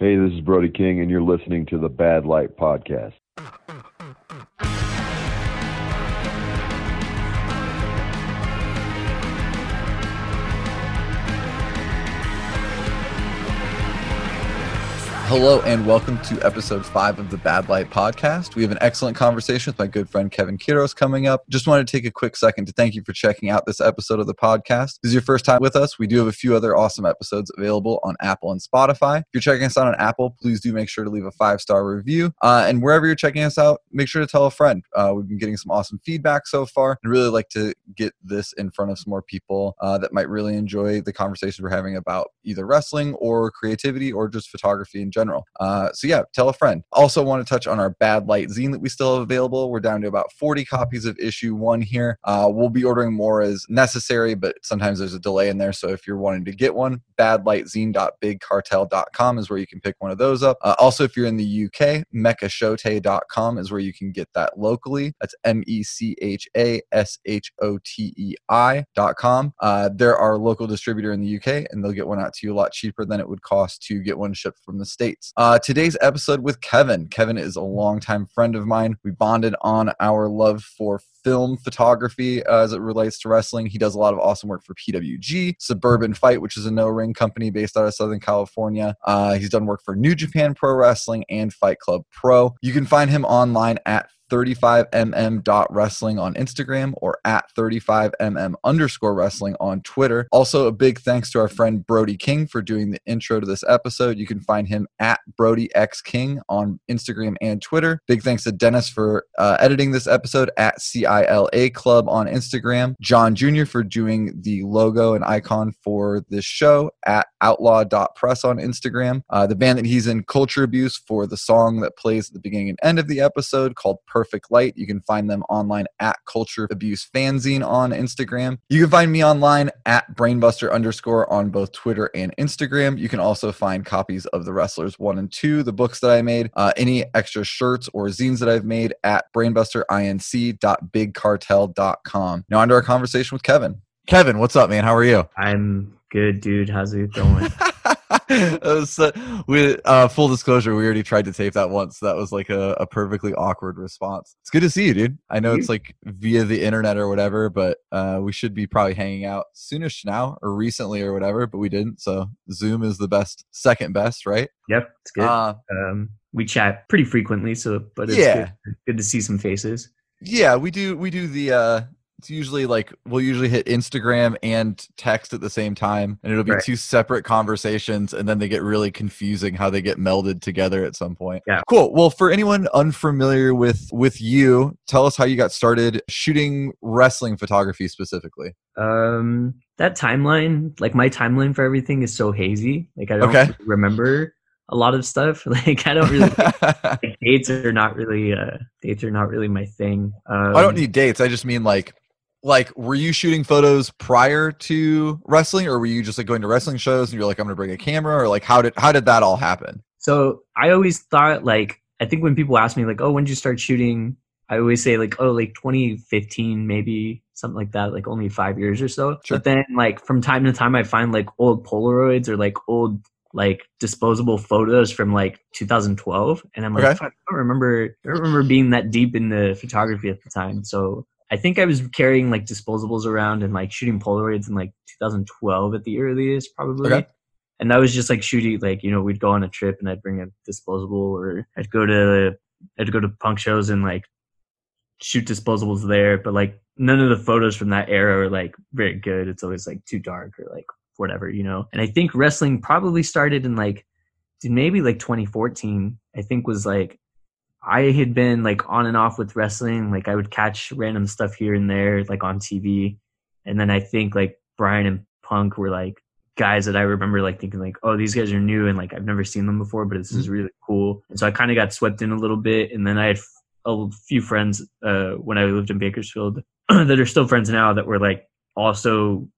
Hey, this is Brody King, and you're listening to the Bad Light Podcast. Hello and welcome to episode five of the Bad Light podcast. We have an excellent conversation with my good friend Kevin Kiros coming up. Just wanted to take a quick second to thank you for checking out this episode of the podcast. If this is your first time with us, we do have a few other awesome episodes available on Apple and Spotify. If you're checking us out on Apple, please do make sure to leave a five star review. Uh, and wherever you're checking us out, make sure to tell a friend. Uh, we've been getting some awesome feedback so far and really like to get this in front of some more people uh, that might really enjoy the conversations we're having about either wrestling or creativity or just photography in general general. Uh, so yeah, tell a friend. Also, want to touch on our Bad Light zine that we still have available. We're down to about 40 copies of issue one here. Uh, we'll be ordering more as necessary, but sometimes there's a delay in there. So if you're wanting to get one, badlightzine.bigcartel.com is where you can pick one of those up. Uh, also, if you're in the UK, mechashote.com is where you can get that locally. That's M E C H A S H O T E I.com. Uh, they're our local distributor in the UK, and they'll get one out to you a lot cheaper than it would cost to get one shipped from the States. Uh, today's episode with Kevin. Kevin is a longtime friend of mine. We bonded on our love for film photography uh, as it relates to wrestling. He does a lot of awesome work for PWG, Suburban Fight, which is a no ring company based out of Southern California. Uh, he's done work for New Japan Pro Wrestling and Fight Club Pro. You can find him online at 35mm.wrestling on Instagram or at 35mm underscore wrestling on Twitter. Also, a big thanks to our friend Brody King for doing the intro to this episode. You can find him at Brody X King on Instagram and Twitter. Big thanks to Dennis for uh, editing this episode at CILA Club on Instagram. John Jr. for doing the logo and icon for this show at outlaw.press on Instagram. Uh, the band that he's in, Culture Abuse, for the song that plays at the beginning and end of the episode called Perfect Light. You can find them online at Culture Abuse Fanzine on Instagram. You can find me online at Brainbuster underscore on both Twitter and Instagram. You can also find copies of The Wrestlers 1 and 2, the books that I made, uh, any extra shirts or zines that I've made at brainbusterinc.bigcartel.com. Now, on to our conversation with Kevin. Kevin, what's up, man? How are you? I'm good, dude. How's it going? uh, we, uh, full disclosure, we already tried to tape that once. That was like a, a, perfectly awkward response. It's good to see you, dude. I know it's like via the internet or whatever, but uh, we should be probably hanging out soonish now or recently or whatever, but we didn't. So Zoom is the best, second best, right? Yep, it's good. Uh, um, we chat pretty frequently, so but it's yeah. good, good to see some faces. Yeah, we do. We do the uh it's usually like we'll usually hit Instagram and text at the same time, and it'll be right. two separate conversations, and then they get really confusing how they get melded together at some point. Yeah, cool. Well, for anyone unfamiliar with with you, tell us how you got started shooting wrestling photography specifically. Um, that timeline, like my timeline for everything, is so hazy. Like I don't okay. remember a lot of stuff. Like I don't really like, dates are not really uh dates are not really my thing. Um, I don't need dates. I just mean like like were you shooting photos prior to wrestling or were you just like going to wrestling shows and you're like i'm gonna bring a camera or like how did how did that all happen so i always thought like i think when people ask me like oh when did you start shooting i always say like oh like 2015 maybe something like that like only five years or so sure. but then like from time to time i find like old polaroids or like old like disposable photos from like 2012 and i'm like okay. i don't remember i don't remember being that deep in the photography at the time so I think I was carrying like disposables around and like shooting Polaroids in like 2012 at the earliest, probably. Okay. And that was just like shooting, like you know, we'd go on a trip and I'd bring a disposable, or I'd go to I'd go to punk shows and like shoot disposables there. But like none of the photos from that era are like very good. It's always like too dark or like whatever, you know. And I think wrestling probably started in like maybe like 2014. I think was like I had been like on and off with wrestling. Like I would catch random stuff here and there, like on TV. And then I think like Bryan and Punk were like guys that I remember like thinking like, oh, these guys are new and like I've never seen them before, but this mm-hmm. is really cool. And so I kind of got swept in a little bit. And then I had a few friends uh, when I lived in Bakersfield that are still friends now that were like also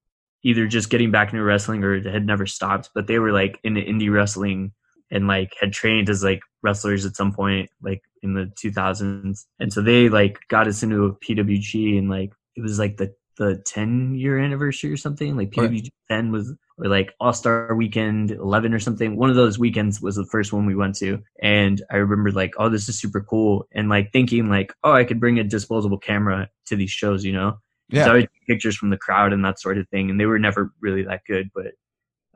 either just getting back into wrestling or had never stopped, but they were like in indie wrestling and like had trained as like wrestlers at some point like in the 2000s and so they like got us into a pwg and like it was like the the 10 year anniversary or something. Like PWG right. 10 was or like All Star Weekend 11 or something. One of those weekends was the first one we went to, and I remember like, oh, this is super cool, and like thinking like, oh, I could bring a disposable camera to these shows, you know. Yeah. So I would take pictures from the crowd and that sort of thing, and they were never really that good, but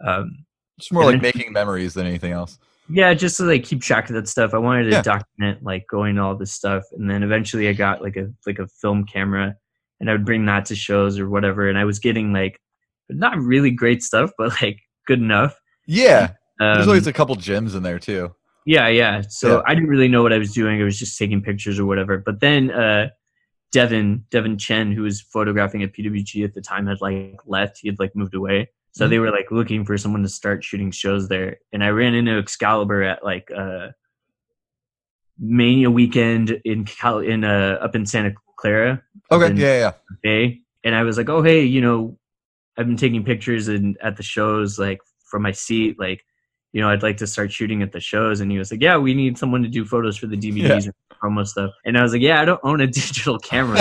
um, it's more like then, making memories than anything else. Yeah, just to like keep track of that stuff. I wanted to yeah. document like going to all this stuff, and then eventually I got like a like a film camera, and I would bring that to shows or whatever. And I was getting like not really great stuff, but like good enough. Yeah, um, there's always a couple gems in there too. Yeah, yeah. So yeah. I didn't really know what I was doing. I was just taking pictures or whatever. But then uh, Devin Devin Chen, who was photographing at PWG at the time, had like left. He had like moved away. So mm-hmm. they were like looking for someone to start shooting shows there. And I ran into Excalibur at like uh Mania weekend in Cal in uh up in Santa Clara. Okay, yeah, yeah. Bay. And I was like, Oh hey, you know, I've been taking pictures and at the shows like from my seat, like you know, I'd like to start shooting at the shows. And he was like, yeah, we need someone to do photos for the DVDs yeah. and promo stuff. And I was like, yeah, I don't own a digital camera.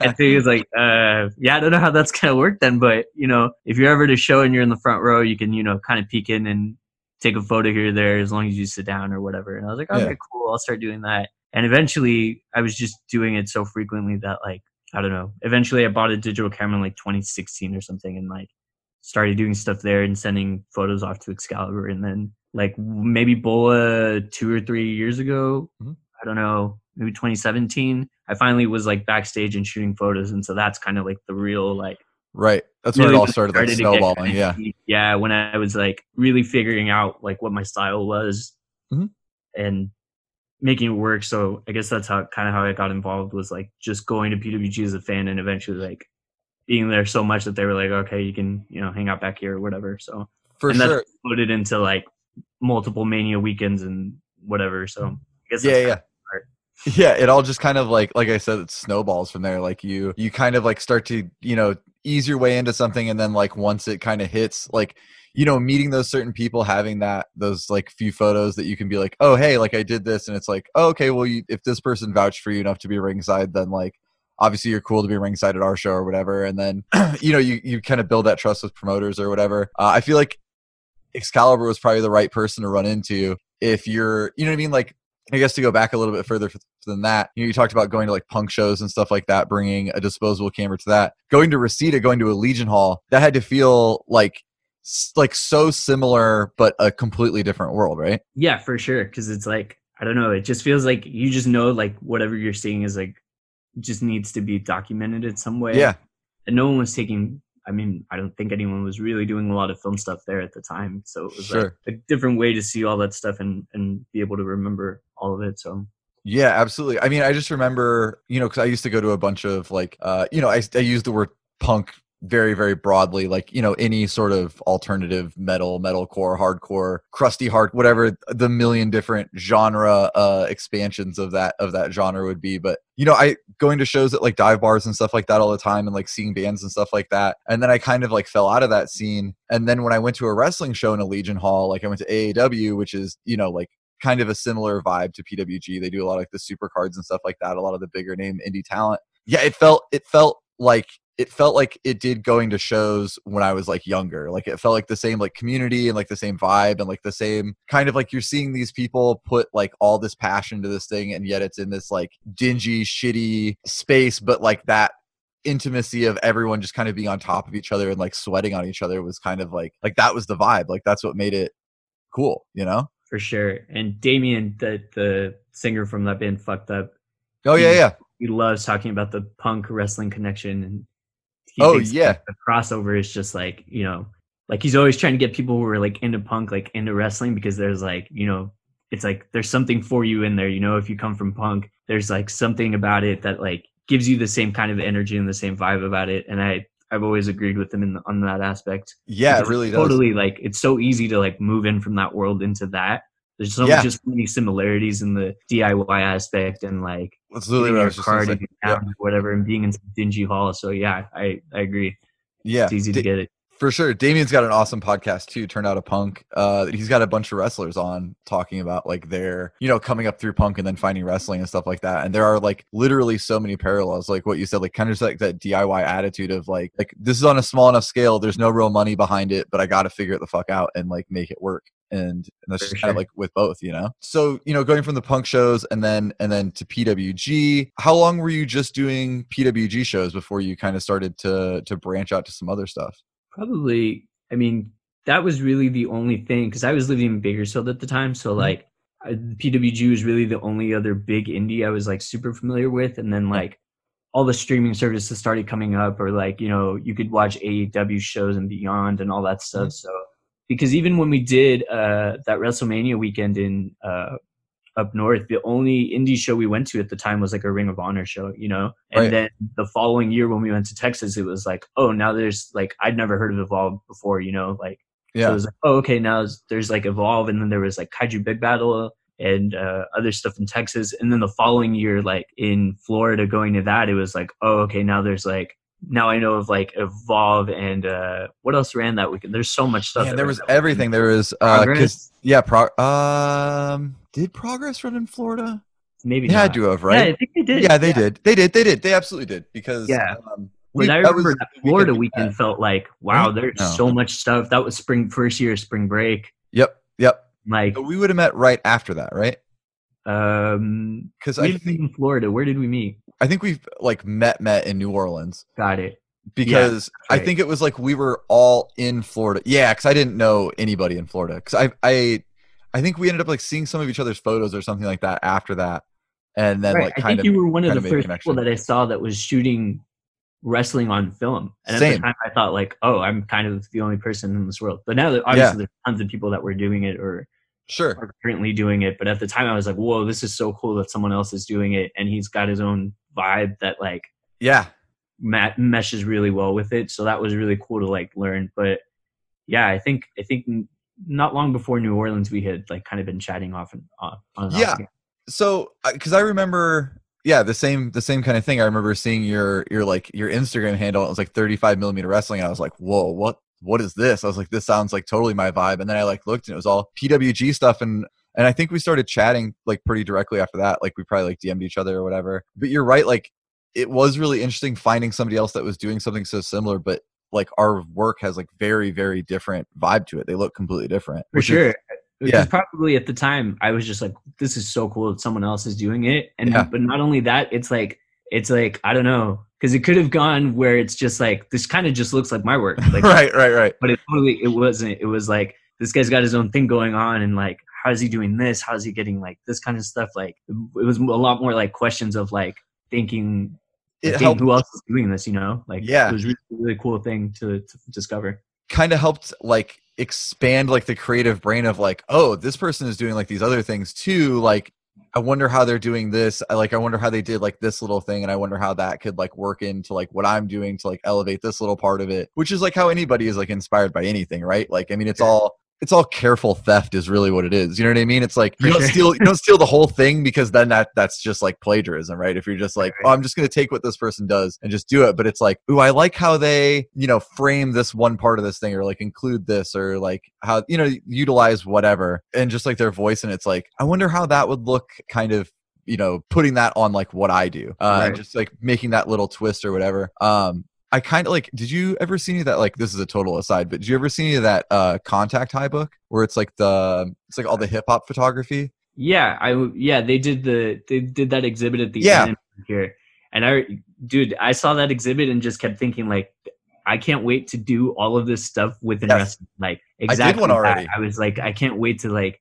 and so he was like, uh, yeah, I don't know how that's going to work then. But, you know, if you're ever to show and you're in the front row, you can, you know, kind of peek in and take a photo here or there as long as you sit down or whatever. And I was like, okay, yeah. cool. I'll start doing that. And eventually I was just doing it so frequently that like, I don't know. Eventually I bought a digital camera in like 2016 or something. And like, started doing stuff there and sending photos off to Excalibur. And then like maybe Bola two or three years ago, mm-hmm. I don't know, maybe 2017, I finally was like backstage and shooting photos. And so that's kind of like the real like Right. That's really where it all started, started like snowballing. Yeah. Yeah. When I was like really figuring out like what my style was mm-hmm. and making it work. So I guess that's how kind of how I got involved was like just going to PWG as a fan and eventually like being there so much that they were like, okay, you can, you know, hang out back here or whatever. So for and sure, put it into like multiple mania weekends and whatever. So I guess yeah, yeah. Yeah, it all just kind of like like I said, it snowballs from there. Like you you kind of like start to, you know, ease your way into something and then like once it kind of hits like you know meeting those certain people having that those like few photos that you can be like oh hey like i did this and it's like oh, okay well you, if this person vouched for you enough to be ringside then like obviously you're cool to be ringside at our show or whatever. And then you know you, you kind of build that trust with promoters or whatever. Uh, i feel like excalibur was probably the right person to run into if you're you know what i mean? Like i guess to go back a little bit further than that you know you talked about going to like punk shows and stuff like that bringing a disposable camera to that. Going to reseda going to a legion hall that had to feel like like so similar but a completely different world right? Yeah for sure. Because it's like i don't know it just feels like you just know like whatever you're seeing is like just needs to be documented in some way. Yeah. And no one was taking I mean, I don't think anyone was really doing a lot of film stuff there at the time. So it was sure. like a different way to see all that stuff and and be able to remember all of it. So yeah, absolutely. I mean, I just remember, you know, because I used to go to a bunch of like, uh, you know, I, I use the word punk very very broadly like you know any sort of alternative metal metalcore hardcore crusty hard whatever the million different genre uh expansions of that of that genre would be. But you know i going to shows at like dive bars and stuff like that all the time and like seeing bands and stuff like that. And then i kind of like fell out of that scene. And then when i went to a wrestling show in a legion hall like i went to aaw which is you know like kind of a similar vibe to pwg they do a lot of like the super cards and stuff like that a lot of the bigger name indie talent. Yeah it felt it felt like it felt like it did going to shows when I was like younger. Like it felt like the same like community and like the same vibe and like the same kind of like you're seeing these people put like all this passion to this thing and yet it's in this like dingy, shitty space, but like that intimacy of everyone just kind of being on top of each other and like sweating on each other was kind of like like that was the vibe. Like that's what made it cool, you know? For sure. And Damian, the the singer from that band fucked up. Oh yeah, yeah. He loves talking about the punk wrestling connection and oh yeah, the crossover is just like you know, like he's always trying to get people who are like into punk, like into wrestling, because there's like you know, it's like there's something for you in there. You know, if you come from punk, there's like something about it that like gives you the same kind of energy and the same vibe about it. And I I've always agreed with him in, on that aspect. Yeah, it really totally like it's so easy to like move in from that world into that. There's so yeah. just many similarities in the DIY aspect and like literally what I was card just yeah. whatever and being in some dingy hall. So yeah, I I agree. Yeah, it's easy to get it. For sure. Damian's got an awesome podcast too, Turned Out a Punk. Uh, he's got a bunch of wrestlers on talking about like their, you know, coming up through punk and then finding wrestling and stuff like that. And there are like literally so many parallels, like what you said, like kind of like that DIY attitude of like, like this is on a small enough scale. There's no real money behind it, but I got to figure it the fuck out and like make it work and, and that's just kind of like with both you know so you know going from the punk shows and then and then to pwg how long were you just doing pwg shows before you kind of started to to branch out to some other stuff probably i mean that was really the only thing because i was living in bakersfield at the time so mm-hmm. like I, pwg was really the only other big indie i was like super familiar with and then like all the streaming services started coming up or like you know you could watch aaw shows and beyond and all that stuff mm-hmm. so because even when we did uh, that WrestleMania weekend in uh, up north, the only indie show we went to at the time was like a Ring of Honor show, you know. And right. then the following year when we went to Texas, it was like, oh, now there's like I'd never heard of Evolve before, you know, like yeah. So it was like, oh, okay, now there's like Evolve, and then there was like Kaiju Big Battel and uh, other stuff in Texas, and then the following year, like in Florida, going to that, it was like, oh, okay, now there's like now I know of like Evolve and uh, what else ran that weekend. There's so much stuff. Yeah, there was everything. There was uh, yeah, pro- um, did Progress run in Florida? Maybe yeah, had to have right. Yeah, I think they did. Yeah, they yeah. did. They did. They did. They absolutely did because yeah. Um, we, I remember that, that Florida weekend, weekend felt like wow, there's no. so much stuff. That was spring first year spring break. Yep, yep. Like we would have met right after that, right? Um, because I think in Florida. Where did we meet? I think we've like met met in New Orleans. Got it. Because yeah, right. I think it was like we were all in Florida. Yeah, because I didn't know anybody in Florida. Because I I I think we ended up like seeing some of each other's photos or something like that after that, and then right. like I think of, you were one of the first people that I saw that was shooting wrestling on film. And Same. at the time, I thought like, oh, I'm kind of the only person in this world. But now that obviously yeah. there's tons of people that were doing it or sure are currently doing it. But at the time, I was like, whoa, this is so cool that someone else is doing it, and he's got his own vibe that like yeah ma- meshes really well with it. So that was really cool to like learn. But yeah, I think I think not long before New Orleans, we had like kind of been chatting off and on. on yeah. Off so uh, because I remember yeah the same the same kind of thing i remember seeing your your like your instagram handle it was like 35 millimeter wrestling and i was like whoa what what is this i was like this sounds like totally my vibe and then i like looked and it was all pwg stuff and and I think we started chatting like pretty directly after that. Like we probably like DM'd each other or whatever. But you're right, like it was really interesting finding somebody else that was doing something so similar, but like our work has like very, very different vibe to it. They look completely different. For sure. Is, yeah. probably at the time I was just like, this is so cool that someone else is doing it. And yeah. but not only that, it's like it's like, I don't know, because it could have gone where it's just like this kind of just looks like my work. Like, right, right, right. But it totally it wasn't. It was like this guy's got his own thing going on and like how is he doing this? How's he getting like this kind of stuff? Like it was a lot more like questions of like thinking, it helped. who else is doing this, you know? Like yeah, it was really, really cool thing to, to discover. Kind of helped like expand like the creative brain of like, oh, this person is doing like these other things too. Like I wonder how they're doing this. I like I wonder how they did like this little thing and I wonder how that could like work into like what I'm doing to like elevate this little part of it. Which is like how anybody is like inspired by anything, right? Like I mean it's all it's all careful theft is really what it is. You know what I mean? It's like you don't steal you don't steal the whole thing because then that that's just like plagiarism, right? If you're just like, oh, I'm just going to take what this person does and just do it, but it's like, ooh, I like how they you know frame this one part of this thing or like include this or like how you know utilize whatever and just like their voice and it's like, I wonder how that would look kind of you know putting that on like what i do uh right. just like making that little twist or whatever um I kind of like. Did you ever see any of that? Like, this is a total aside, but did you ever see any of that uh, contact high book where it's like the it's like all the hip hop photography? Yeah, I yeah they did the they did that exhibit at the yeah. end here, and I dude I saw that exhibit and just kept thinking like I can't wait to do all of this stuff within yes. wrestling. Like exactly I did one already. That. I was like I can't wait to like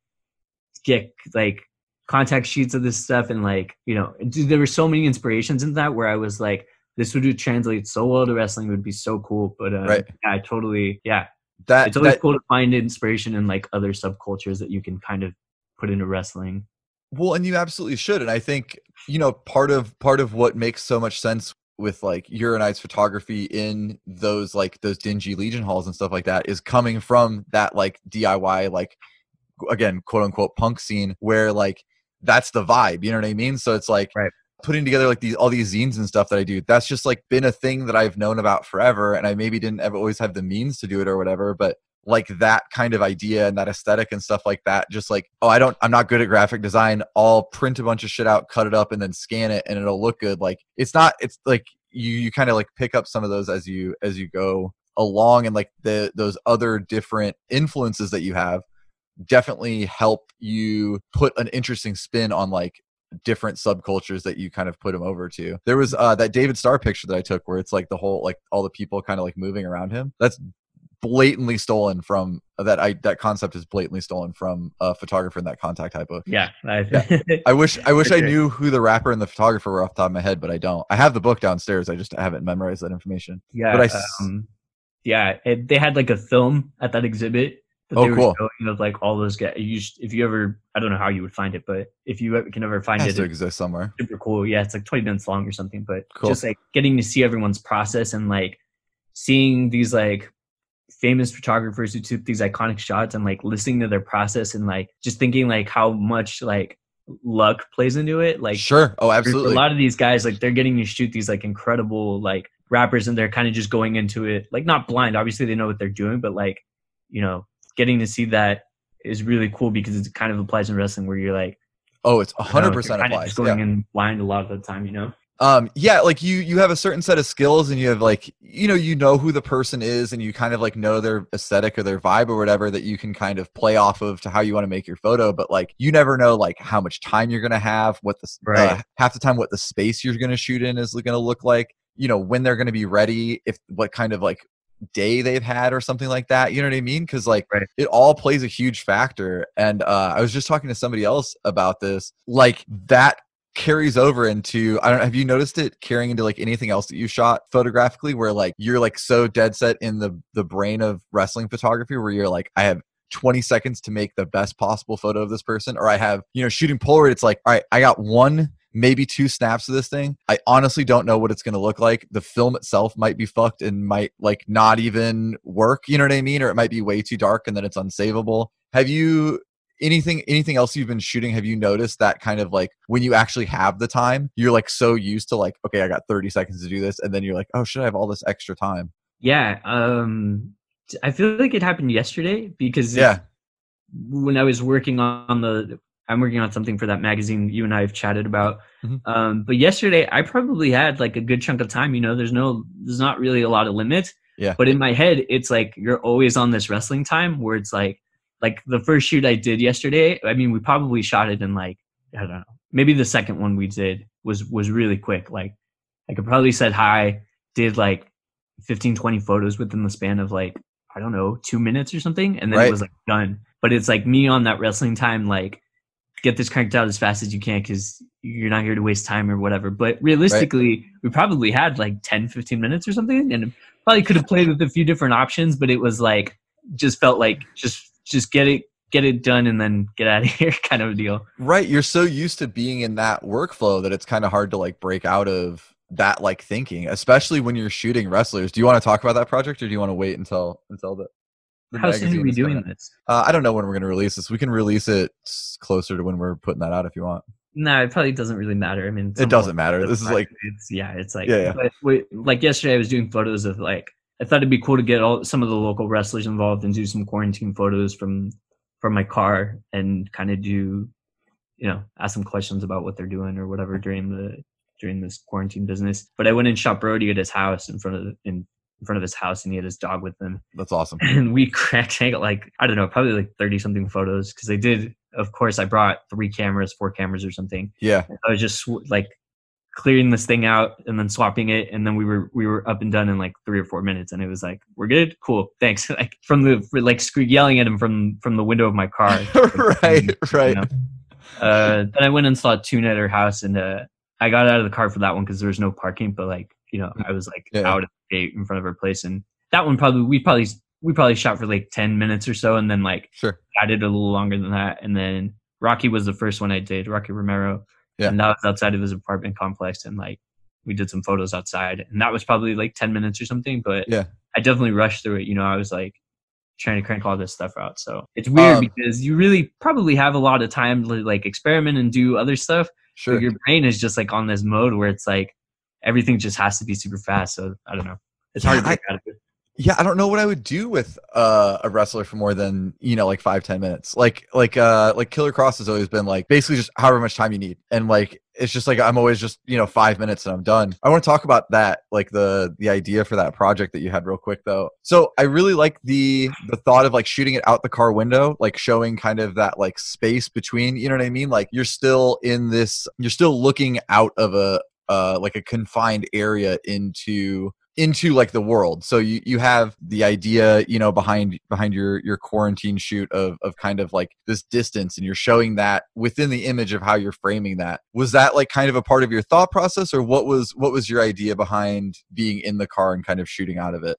get like contact sheets of this stuff and like you know dude, there were so many inspirations in that where I was like this would translate so well to wrestling. It would be so cool. But uh, right. yeah, I totally yeah. That it's always that, cool to find inspiration in like other subcultures that you can kind of put into wrestling. Well, and you absolutely should. And I think you know part of part of what makes so much sense with like I's photography in those like those dingy legion halls and stuff like that is coming from that like DIY like again quote unquote punk scene where like that's the vibe you know what i mean so it's like right putting together like these all these zines and stuff that I do. That's just like been a thing that I've known about forever, and I maybe didn't ever always have the means to do it or whatever. But like that kind of idea and that aesthetic and stuff like that just like oh i don't i'm not good at graphic design i'll print a bunch of shit out cut it up and then scan it and it'll look good like it's not it's like you you kind of like pick up some of those as you as you go along and like the those other different influences that you have definitely help you put an interesting spin on like different subcultures that you kind of put them over to. There was uh, that David Starr picture that I took where it's like the whole like all the people kind of like moving around him. That's blatantly stolen from that I that concept is blatantly stolen from a photographer in that contact typo. Yeah, I, yeah. I wish I wish I knew who the rapper and the photographer were off the top of my head, but I don't. I have the book downstairs. I just haven't memorized that information. Yeah, but I, um, yeah, it, they had like a film at that exhibit oh, they were cool. of like all those guys. You just, if you ever, I don't know how you would find it, but if you can ever find it, it, to exist somewhere. Super cool. Yeah, it's like twenty minutes long or something, but cool. just like getting to see everyone's process and like seeing these like famous photographers who took these iconic shots and like listening to their process and like just thinking like how much like luck plays into it like sure oh absolutely a lot of these guys like they're getting to shoot these like incredible like rappers and they're kind of just going into it like not blind obviously they know what they're doing but like you know getting to see that is really cool because it kind of applies in wrestling where you're like oh it's 100% you know, applies going yeah. in blind a lot of the time you know um yeah like you you have a certain set of skills and you have like you know you know who the person is and you kind of like know their aesthetic or their vibe or whatever that you can kind of play off of to how you want to make your photo but like you never know like how much time you're gonna have what the uh, right. uh, half the time what the space you're gonna shoot in is gonna look like you know when they're gonna be ready if what kind of like day they've had or something like that you know what i mean because like right. it all plays a huge factor and uh, i was just talking to somebody else about this like that carries over into I don't have you noticed it carrying into like anything else that you shot photographically where like you're like so dead set in the the brain of wrestling photography where you're like I have 20 seconds to make the best possible photo of this person or I have you know shooting Polaroid it's like all right I got one maybe two snaps of this thing I honestly don't know what it's going to look like. The film itself might be fucked and might like not even work you know what I mean? Or it might be way too dark and then it's unsavable. Have you anything anything else you've been shooting have you noticed that kind of like when you actually have the time you're like so used to like okay i got 30 seconds to do this and then you're like oh should i have all this extra time? Yeah um i feel like it happened yesterday because yeah. when i was working on the i'm working on something for that magazine you and i have chatted about mm-hmm. um but yesterday i probably had like a good chunk of time you know there's no there's not really a lot of limits yeah but in my head it's like you're always on this wrestling time where it's like like the first shoot I did yesterday, I mean, we probably shot it in like I don't know, maybe the second one we did was was really quick. Like I could probably said hi, did like 15, 20 photos within the span of like I don't know, two minutes or something, and then right. it was like done. But it's like me on that wrestling time, like get this cranked out as fast as you can because you're not here to waste time or whatever. But realistically, right. we probably had like 10, 15 minutes or something, and probably could have played with a few different options, but it was like just felt like just just get it get it done and then get out of here kind of a deal. Right. You're so used to being in that workflow that it's kind of hard to like break out of that like thinking, especially when you're shooting wrestlers. Do you want to talk about that project or do you want to wait until until the How soon are we doing this? Uh, I don't know when we're going to release this. We can release it closer to when we're putting that out if you want. No, it probably doesn't really matter. I mean, it doesn't matter. This is like, it's yeah, it's like, yeah, yeah. But, like yesterday, I was doing photos of like I thought it'd be cool to get all some of the local wrestlers involved and do some quarantine photos from from my car and kind of do you know ask them questions about what they're doing or whatever during the during this quarantine business. But I went and shot Brody at his house in front of the, in in front of his house and he had his dog with him. That's awesome. And we cracked like I don't know, probably like thirty something photos because they did. Of course, I brought three cameras, four cameras or something. Yeah, I was just like clearing this thing out and then swapping it and then we were we were up and done in like three or four minutes and it was like we're good cool thanks like from the like yelling at him from from the window of my car right right know. uh then i went and saw a tune at her house and uh i got out of the car for that one because there was no parking but like you know i was like yeah. out of the gate in front of her place and that one probably we probably we probably shot for like 10 minutes or so and then like sure did a little longer than that and then rocky was the first one i did rocky romero yeah. And that was outside of his apartment complex. And like, we did some photos outside. And that was probably like 10 minutes or something. But yeah, I definitely rushed through it. You know, I was like trying to crank all this stuff out. So it's weird um, because you really probably have a lot of time to like experiment and do other stuff. Sure. Your brain is just like on this mode where it's like everything just has to be super fast. So I don't know. It's hard Yeah, to break out of it. yeah i don't know what i would do with uh, a wrestler for more than you know like five ten minutes like like uh like Killer Kross has always been like basically just however much time you need and like it's just like i'm always just you know five minutes and i'm done i want to talk about that like the the idea for that project that you had real quick though so i really like the the thought of like shooting it out the car window like showing kind of that like space between you know what i mean like you're still in this you're still looking out of a uh like a confined area into into like the world. So you you have the idea you know behind behind your your quarantine shoot of of kind of like this distance and you're showing that within the image of how you're framing that. Was that like kind of a part of your thought process or what was what was your idea behind being in the car and kind of shooting out of it?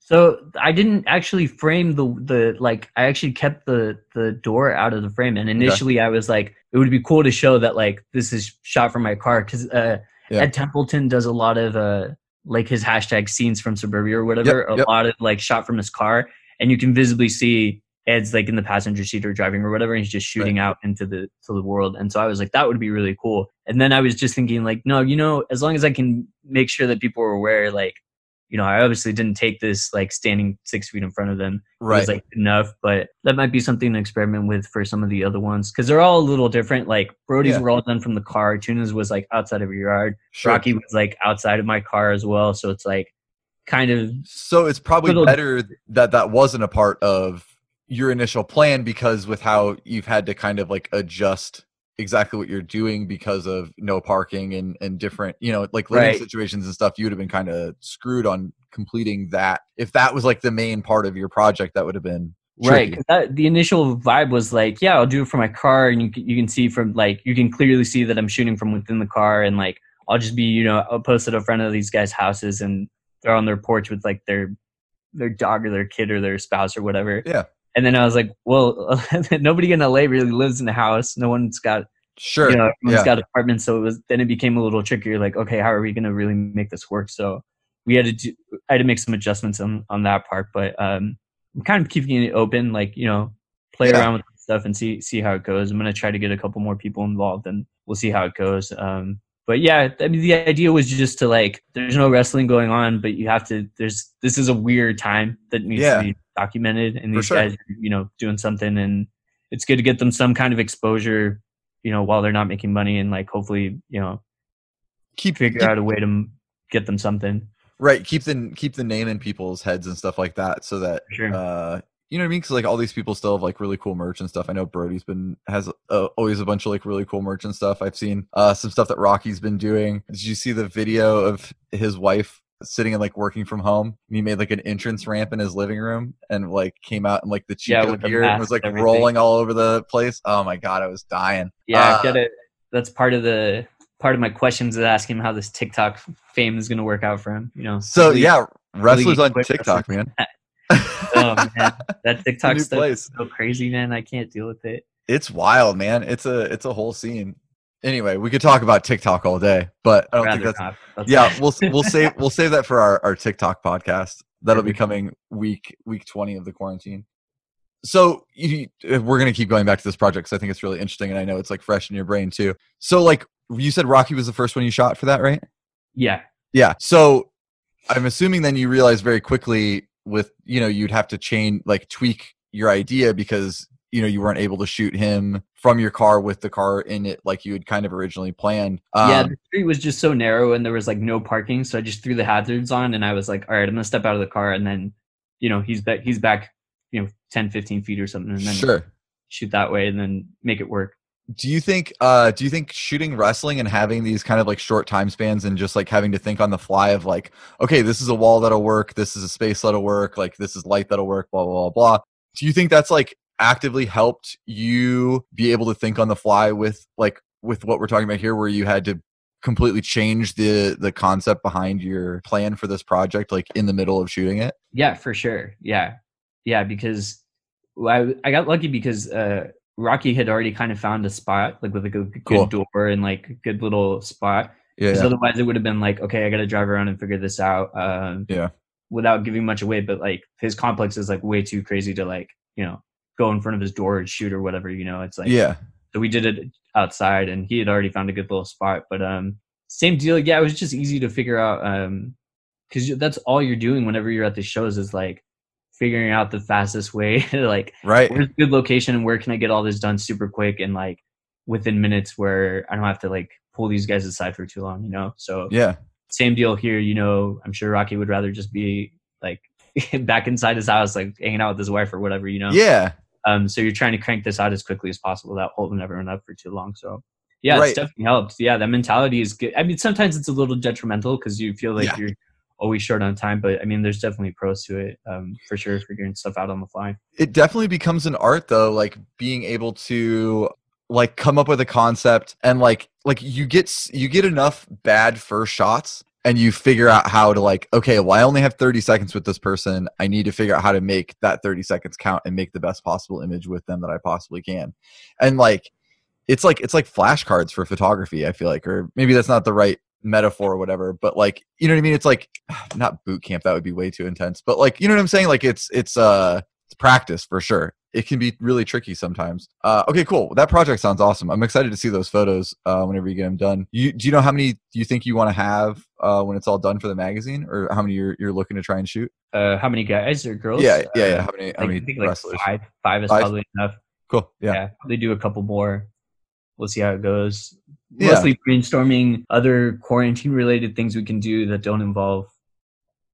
So I didn't actually frame the the like I actually kept the the door out of the frame and initially I was like it would be cool to show that like this is shot from my car cuz uh Yeah. Ed Templeton does a lot of uh like his hashtag scenes from suburbia or whatever Yep, a yep. lot of like shot from his car and you can visibly see Ed's like in the passenger seat or driving or whatever and he's just shooting out into the to the world and so I was like that would be really cool and then I was just thinking like no you know as long as I can make sure that people are aware like you know, I obviously didn't take this like standing six feet in front of them. It right was like enough, but that might be something to experiment with for some of the other ones because they're all a little different. Like Brody's Yeah. were all done from the car. Tuna's was like outside of your yard. sure. Rocky was like outside of my car as well. So it's like kind of So it's probably Little- better that that wasn't a part of your initial plan because with how you've had to kind of like adjust exactly what you're doing because of no parking and and different you know like living Right. situations and stuff you would have been kind of screwed on completing that if that was like the main part of your project that would have been right. That, the initial vibe was like, yeah, I'll do it for my car, and you can, you can see from like you can clearly see that I'm shooting from within the car, and like I'll just be you know I'll post it in front of these guys' houses, and they're on their porch with like their their dog or their kid or their spouse or whatever. Yeah. And then I was like, well, nobody in LA really lives in a house. No one's got sure you know everyone's yeah. got apartments, so it was then it became a little trickier. Like, okay, how are we going to really make this work? So we had to do, I had to make some adjustments on on that part, but um, I'm kind of keeping it open, like you know, play Yeah. around with stuff and see see how it goes. I'm gonna try to get a couple more people involved, and we'll see how it goes. Um, but yeah, I mean, the idea was just to like, there's no wrestling going on, but you have to. There's this is a weird time that needs Yeah. to be documented, and these sure. guys, are, you know, doing something, and it's good to get them some kind of exposure, you know, while they're not making money, and like hopefully, you know, keep figure keep- out a way to get them something. right keep the keep the name in people's heads and stuff like that so that sure. uh you know what I mean? Because like all these people still have like really cool merch and stuff. I know Brody's been has uh, always a bunch of like really cool merch and stuff. I've seen uh some stuff that Rocky's been doing. Did you see the video of his wife sitting and like working from home? And he made like an entrance ramp in his living room and like came out in like the Yeah, Chico gear and was like and rolling all over the place. Oh my god, I was dying. Yeah, Uh, I've it. That's part of the part of my questions is asking him how this TikTok fame is going to work out for him. You know. So Really- yeah, wrestlers on TikTok, man. oh man, that TikTok stuff place. is so crazy, man. I can't deal with it. It's wild, man. It's a it's a whole scene. Anyway, we could talk about TikTok all day, but I don't think that's. That's yeah. We'll we'll save we'll save that for our our TikTok podcast. That'll be coming week week twenty of the quarantine. So you, uh, we're gonna keep going back to this project because I think it's really interesting, and I know it's like fresh in your brain too. So like you said, Rocky was the first one you shot for that, right? yeah, Yeah. So I'm assuming then you realized very quickly with you know you'd have to change like tweak your idea because you know you weren't able to shoot him from your car with the car in it like you had kind of originally planned. Um, yeah. The street was just so narrow, and there was like no parking, so I just threw the hazards on, and I was like, all right, I'm gonna step out of the car, and then, you know, he's back. He's back. You know, 10, 15 feet or something, and then sure. shoot that way, and then make it work. Do you think uh do you think shooting wrestling and having these kind of like short time spans and just like having to think on the fly of like, okay, this is a wall that'll work, this is a space that'll work, like this is light that'll work, blah blah blah blah. Do you think that's like actively helped you be able to think on the fly with like with what we're talking about here where you had to completely change the the concept behind your plan for this project like in the middle of shooting it? Yeah, for sure. Yeah, yeah, because I I got lucky because uh, Rocky had already kind of found a spot like with like a good, Cool. door and like a good little spot. Yeah. Yeah. otherwise, it would have been like, okay, I got to drive around and figure this out. Um, Yeah. Without giving much away, but like his complex is like way too crazy to like you know go in front of his door and shoot or whatever. You know, it's like yeah. so we did it outside, and he had already found a good little spot. But um, same deal. Yeah, it was just easy to figure out um, because that's all you're doing whenever you're at the shows is like figuring out the fastest way like right where's a good location and where can I get all this done super quick and like within minutes where I don't have to like pull these guys aside for too long, you know? So yeah, same deal here. You know, I'm sure Rocky would rather just be like back inside his house, like hanging out with his wife or whatever, you know? Yeah. Um, so you're trying to crank this out as quickly as possible without holding everyone up for too long. So yeah, right. it's definitely helped. Yeah, that mentality is good. I mean, sometimes it's a little detrimental because you feel like yeah. you're always short on time, but I mean, there's definitely pros to it um, for sure, figuring stuff out on the fly. It definitely becomes an art though, like being able to like come up with a concept and like like you get you get enough bad first shots and you figure out how to like okay well i only have 30 seconds with this person. I need to figure out how to make that 30 seconds count and make the best possible image with them that i possibly can. And like it's like it's like flashcards for photography i feel like or maybe that's not the right metaphor or whatever but like you know what i mean? It's like not boot camp that would be way too intense but like you know what i'm saying? Like it's it's uh it's practice for sure it can be really tricky sometimes. Uh, okay, cool. That project sounds awesome. I'm excited to see those photos uh, whenever you get them done. You, do you know how many do you think you want to have uh, when it's all done for the magazine, or how many you're, you're looking to try and shoot? Uh, how many guys or girls? Yeah, yeah, yeah. How many? How many think wrestlers? Like five. Five is five? probably enough. Cool. Yeah. yeah. Probably do a couple more. We'll see how it goes. Yeah. Mostly brainstorming other quarantine related things we can do that don't involve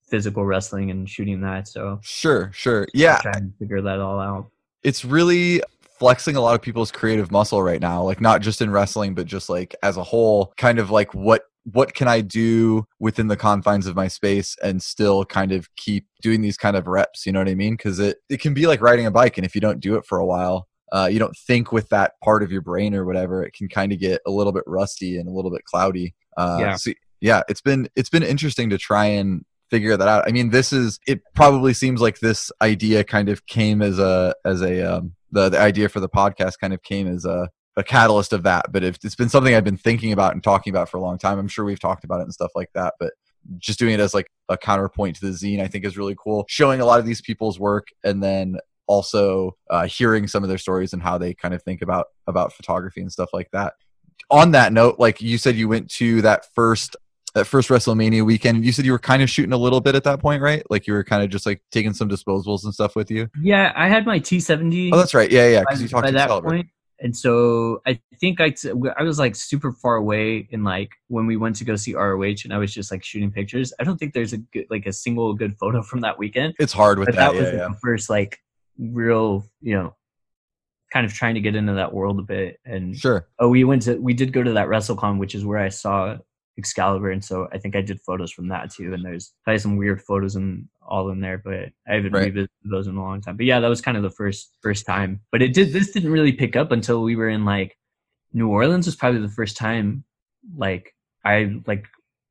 physical wrestling and shooting that. So sure, sure, yeah. Try and figure that all out it's really flexing a lot of people's creative muscle right now like not just in wrestling but just like as a whole kind of like what what can i do within the confines of my space and still kind of keep doing these kind of reps you know what i mean because it, it can be like riding a bike and if you don't do it for a while uh, you don't think with that part of your brain or whatever it can kind of get a little bit rusty and a little bit cloudy uh, yeah. So, yeah it's been it's been interesting to try and figure that out. I mean, this is it. Probably seems like this idea kind of came as a as a um, the the idea for the podcast kind of came as a a catalyst of that. But if it's been something I've been thinking about and talking about for a long time, I'm sure we've talked about it and stuff like that. But just doing it as like a counterpoint to the zine, I think is really cool. Showing a lot of these people's work and then also uh, hearing some of their stories and how they kind of think about about photography and stuff like that. On that note, like you said, you went to that first that first WrestleMania weekend. You said you were kind of shooting a little bit at that point, right? Like you were kind of just like taking some disposables and stuff with you. Yeah, I had my T70. Oh, that's right. Yeah, yeah. Because you talked by that point. And so I think I, t- I was like super far away in like when we went to go see ROH and I was just like shooting pictures. I don't think there's a good like a single good photo from that weekend. It's hard with but that. That was yeah, the first like real, you know, kind of trying to get into that world a bit. And sure. Oh, we went to we did go to that WrestleCon, which is where I saw Excalibur, and so I think I did photos from that too. And there's probably some weird photos and all in there, but I haven't right. revisited those in a long time. But yeah, that was kind of the first first time. But it did this didn't really pick up until we were in like New Orleans was probably the first time like I like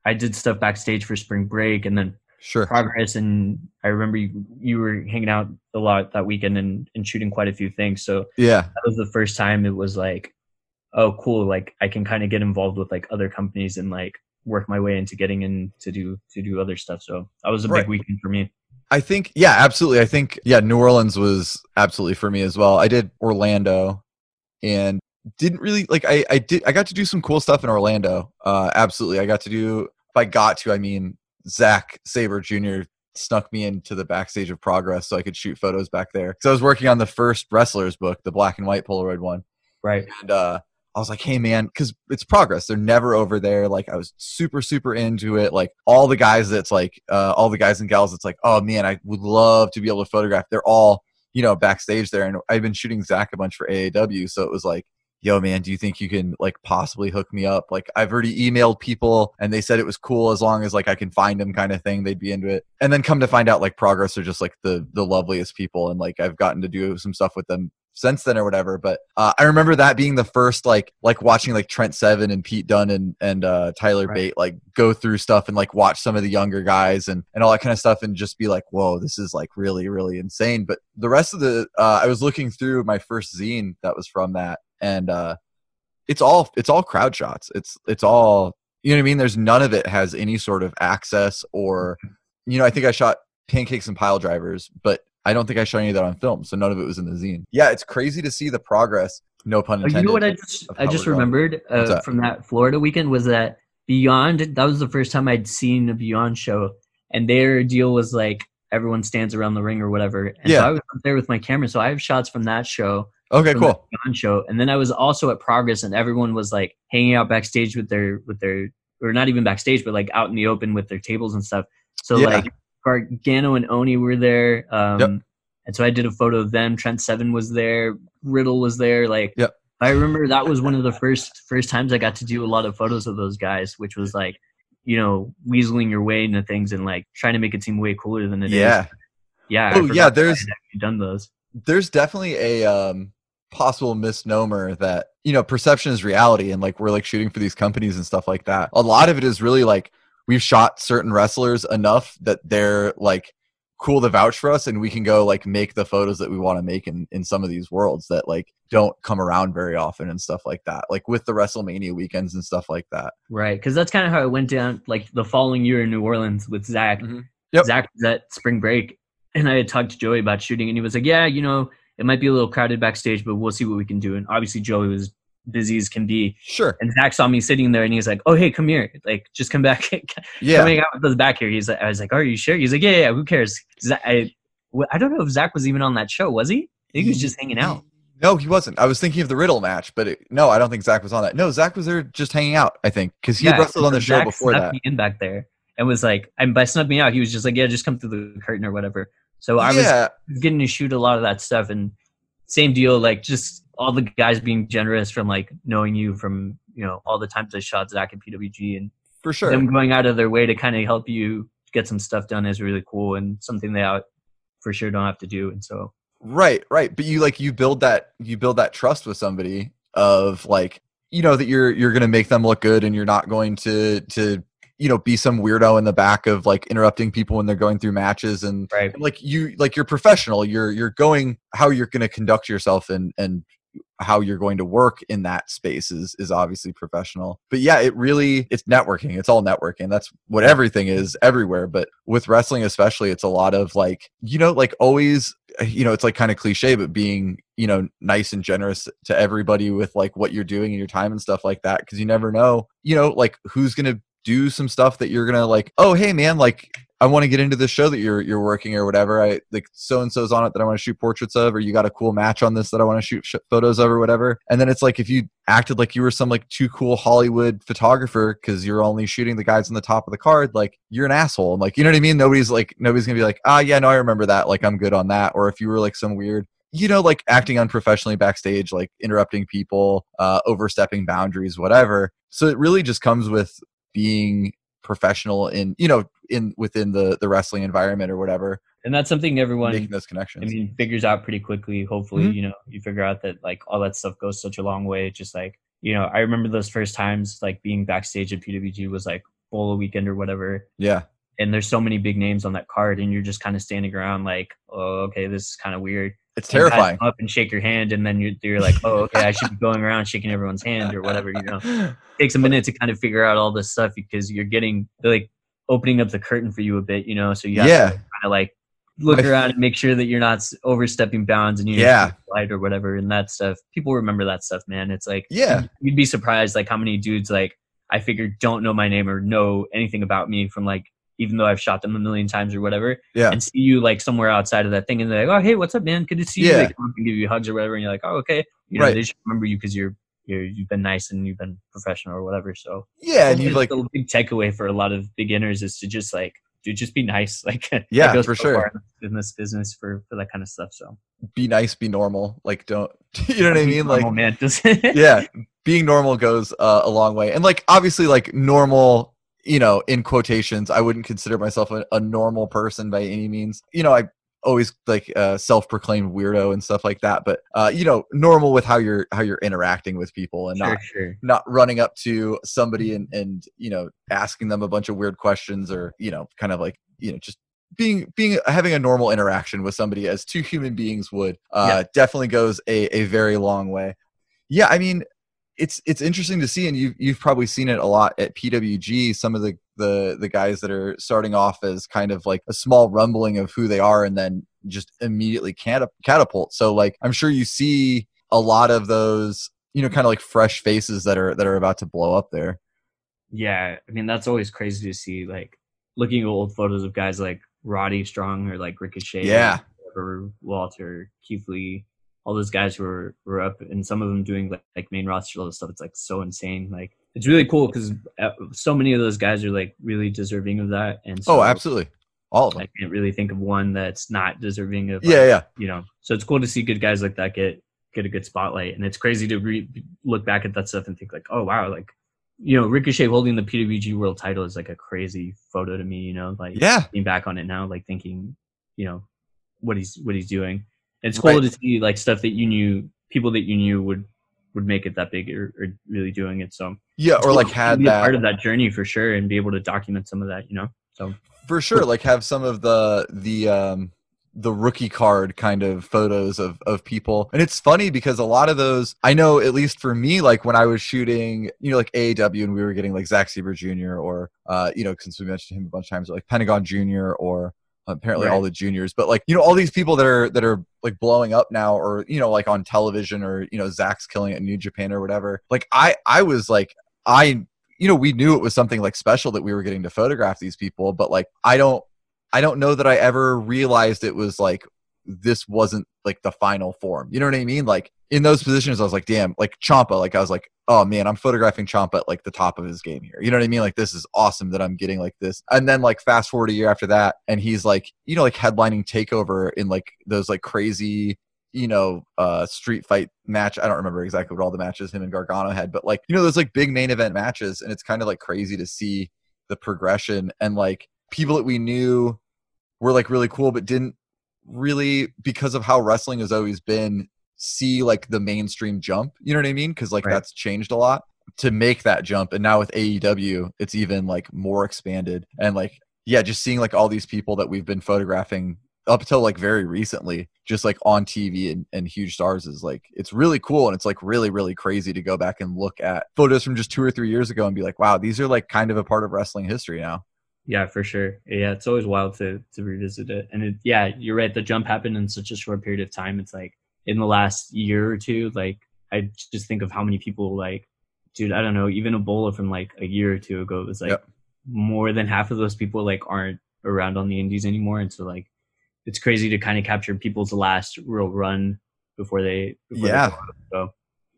I did stuff backstage for spring break and then sure progress and I remember you, you were hanging out a lot that weekend and, and shooting quite a few things. So yeah, that was the first time it was like oh cool like i can kind of get involved with like other companies and like work my way into getting in to do to do other stuff so that was a right. big weekend for me. I think yeah absolutely i think yeah new orleans was absolutely for me as well. I did orlando and didn't really like i i did i got to do some cool stuff in orlando uh absolutely i got to do if i got to i mean Zack Sabre Jr snuck me into the backstage of progress so i could shoot photos back there so i was working on the first wrestlers book the black and white polaroid one. Right. And uh I was like, hey man, because it's progress. They're never over there. Like I was super, super into it. Like all the guys that's like, uh, all the guys and gals that's like, oh man, I would love to be able to photograph. They're all, you know, backstage there. And I've been shooting Zack a bunch for AAW. So it was like, yo man, do you think you can like possibly hook me up? Like I've already emailed people and they said it was cool as long as like I can find them kind of thing. They'd be into it. And then come to find out like progress are just like the, the loveliest people. And like I've gotten to do some stuff with them since then or whatever. But uh, I remember that being the first like like watching like Trent Seven and Pete Dunne and and uh, Tyler right. Bate like go through stuff and like watch some of the younger guys and and all that kind of stuff and just be like, whoa, this is like really really insane. But the rest of the uh, I was looking through my first zine that was from that and uh, it's all it's all crowd shots. It's it's all you know what I mean. There's none of it has any sort of access or you know I think I shot pancakes and pile drivers, but I don't think I showed any of that on film, so none of it was in the zine. Yeah, it's crazy to see the progress. No pun intended. You know what I just I just remembered uh, that? from that Florida weekend was that Beyond. That was the first time I'd seen a Beyond show, and their deal was like everyone stands around the ring or whatever. And yeah. so I was up there with my camera, so I have shots from that show. Okay, cool. Beyond show, and then I was also at Progress, and everyone was like hanging out backstage with their with their or not even backstage, but like out in the open with their tables and stuff. So yeah. like Gargano and Oni were there. Um, yep. And so I did a photo of them. Trent Seven was there. Riddle was there. Like, yep. I remember that was one of the first first times I got to do a lot of photos of those guys, which was like, you know, weaseling your way into things and like trying to make it seem way cooler than it yeah. is. yeah. Oh yeah. There's done those. There's definitely a um, possible misnomer that you know perception is reality, and like we're like shooting for these companies and stuff like that. A lot of it is really like we've shot certain wrestlers enough that they're like cool to vouch for us and we can go like make the photos that we want to make in, in some of these worlds that like don't come around very often and stuff like that like with the wrestlemania weekends and stuff like that right because that's kind of how it went down like the following year in new orleans with zack mm-hmm. yep. zack was at spring break and i had talked to joey about shooting and he was like yeah you know it might be a little crowded backstage but we'll see what we can do and obviously joey was busy as can be. Sure. And Zack saw me sitting there and he's like, Oh, hey, come here. Like, just come back. yeah. Coming out with us back here. He's like, I was like, Are you sure? He's like, Yeah, yeah, who cares? Zack, I, I don't know if Zack was even on that show. Was he? I think he was just hanging out. No, he wasn't. I was thinking of the Riddle match, but it, no, I don't think Zack was on that. No, Zack was there just hanging out, I think, because he yeah, had wrestled on the Zack show before that. Me in back there and was like, and by snuck me out, he was just like, Yeah, just come through the curtain or whatever. So I yeah. was getting to shoot a lot of that stuff and same deal, like just all the guys being generous from like knowing you from you know all the times I shot Zack and PWG and for sure. them going out of their way to kind of help you get some stuff done is really cool and something they out for sure don't have to do and so. Right right. But you like you build that you build that trust with somebody of like you know that you're you're gonna make them look good and you're not going to to you know be some weirdo in the back of like interrupting people when they're going through matches and, right. and like you like you're professional. You're you're going how you're going to conduct yourself and and how you're going to work in that space is is obviously professional. But yeah it really it's networking it's all networking. That's what everything is everywhere. But with wrestling especially it's a lot of like you know like always eh, you know it's like kind of cliche but being you know nice and generous to everybody with like what you're doing and your time and stuff like that because you never know you know like who's gonna do some stuff that you're gonna like oh hey man like I want to get into the show that you're you're working or whatever. I like so and so's on it that I want to shoot portraits of, or you got a cool match on this that I want to shoot sh- photos of, or whatever. And then it's like if you acted like you were some like too cool Hollywood photographer because you're only shooting the guys on the top of the card, like you're an asshole. And like you know what I mean? Nobody's like nobody's gonna be like, ah, yeah, no, I remember that. Like I'm good on that. Or if you were like some weird you know, like acting unprofessionally backstage, like interrupting people, uh, overstepping boundaries, whatever. So it really just comes with being professional in you know in within the the wrestling environment or whatever and that's something everyone making those connections i mean figures out pretty quickly hopefully mm-hmm. you know you figure out that like all that stuff goes such a long way just like you know i remember those first times like being backstage at pwg was like bola weekend or whatever yeah and there's so many big names on that card and you're just kind of standing around like oh okay this is kind of weird it's terrifying. Up and shake your hand, and then you're, you're like, oh, okay, I should be going around shaking everyone's hand or whatever. You know, it takes a minute to kind of figure out all this stuff because you're getting like opening up the curtain for you a bit. You know, so you have yeah. to kind of like look around and make sure that you're not overstepping bounds and you yeah light or whatever and that stuff. People remember that stuff, man. It's like yeah, you'd be surprised like how many dudes like I figured don't know my name or know anything about me from like even though I've shot them a million times or whatever. Yeah. And see you like somewhere outside of that thing, and they're like, "Oh, hey, what's up, man? Good to see yeah. you." They come up and give you hugs or whatever, and you're like, "Oh, okay." You know, right. they just remember you because you're you're you've been nice and you've been professional or whatever. So yeah, and you've like a big takeaway for a lot of beginners is to just like dude, just be nice. Like yeah, for so sure in this business for for that kind of stuff. So be nice, be normal. Like don't you know what I mean? Normal, like man, does yeah, being normal goes uh, a long way. And like obviously, like normal you know, in quotations, I wouldn't consider myself a, a normal person by any means. You know, I always like uh, self-proclaimed weirdo and stuff like that but uh, you know normal with how you're how you're interacting with people and sure, not sure. not running up to somebody and and you know asking them a bunch of weird questions or you know kind of like you know just being being having a normal interaction with somebody as two human beings would uh, yeah. definitely goes a, a very long way yeah i mean it's it's interesting to see, and you've you've probably seen it a lot at PWG. Some of the the the guys that are starting off as kind of like a small rumbling of who they are, and then just immediately catapult. So like I'm sure you see a lot of those, you know, kind of like fresh faces that are that are about to blow up there. Yeah, I mean that's always crazy to see. Like looking at old photos of guys like Roddy Strong or like Ricochet, yeah, or Walter, Keith Lee, all those guys who were were up, and some of them doing like, like main roster stuff. It's like so insane. Like it's really cool because uh, so many of those guys are like really deserving of that. And so, oh, absolutely, all of them. I can't really think of one that's not deserving of. Yeah, like, yeah. You know, so it's cool to see good guys like that get get a good spotlight, and it's crazy to re- look back at that stuff and think like, oh wow, like you know, Ricochet holding the PWG World Title is like a crazy photo to me. You know, like yeah, looking back on it now, like thinking, you know, what he's what he's doing. It's cool right. to see like stuff that you knew, people that you knew would would make it that big or, or really doing it. So yeah, or like had that part of that journey for sure, and be able to document some of that. You know, so for sure, like have some of the the um the rookie card kind of photos of of people and it's funny because a lot of those i know at least for me like when i was shooting you know like aaw and we were getting like Zack Sabre jr or uh you know since we mentioned him a bunch of times like pentagon jr or apparently right. all the juniors but like you know all these people that are that are like blowing up now or you know like on television or you know zack's killing it in new japan or whatever like i i was like i you know we knew it was something like special that we were getting to photograph these people but like i don't i don't know that i ever realized it was like this wasn't like the final form you know what i mean like in those positions i was like damn like Ciampa, like i was like oh man, I'm photographing Ciampa at like the top of his game here. You know what I mean? Like this is awesome that I'm getting like this. And then like fast forward a year after that, and he's like, you know, like headlining takeover in like those like crazy you know, uh, street fight match. I don't remember exactly what all the matches him and Gargano had, but like, you know, those like big main event matches. And it's kind of like crazy to see the progression and like people that we knew were like really cool, but didn't really, because of how wrestling has always been, see like the mainstream jump. You know what I mean? Because like right. that's changed a lot to make that jump. And now with AEW, it's even like more expanded. And like, yeah, just seeing like all these people that we've been photographing up until like very recently, just like on TV and, and huge stars is like, it's really cool. And it's like really, really crazy to go back and look at photos from just two or three years ago and be like, wow, these are like kind of a part of wrestling history now. Yeah, for sure. Yeah, it's always wild to to revisit it. And it, yeah, you're right. The jump happened in such a short period of time. It's like in the last year or two, like I just think of how many people like, dude, I don't know, even BOLA from like a year or two ago was like yep. more than half of those people like aren't around on the indies anymore. And so like it's crazy to kind of capture people's last real run before they before yeah. They so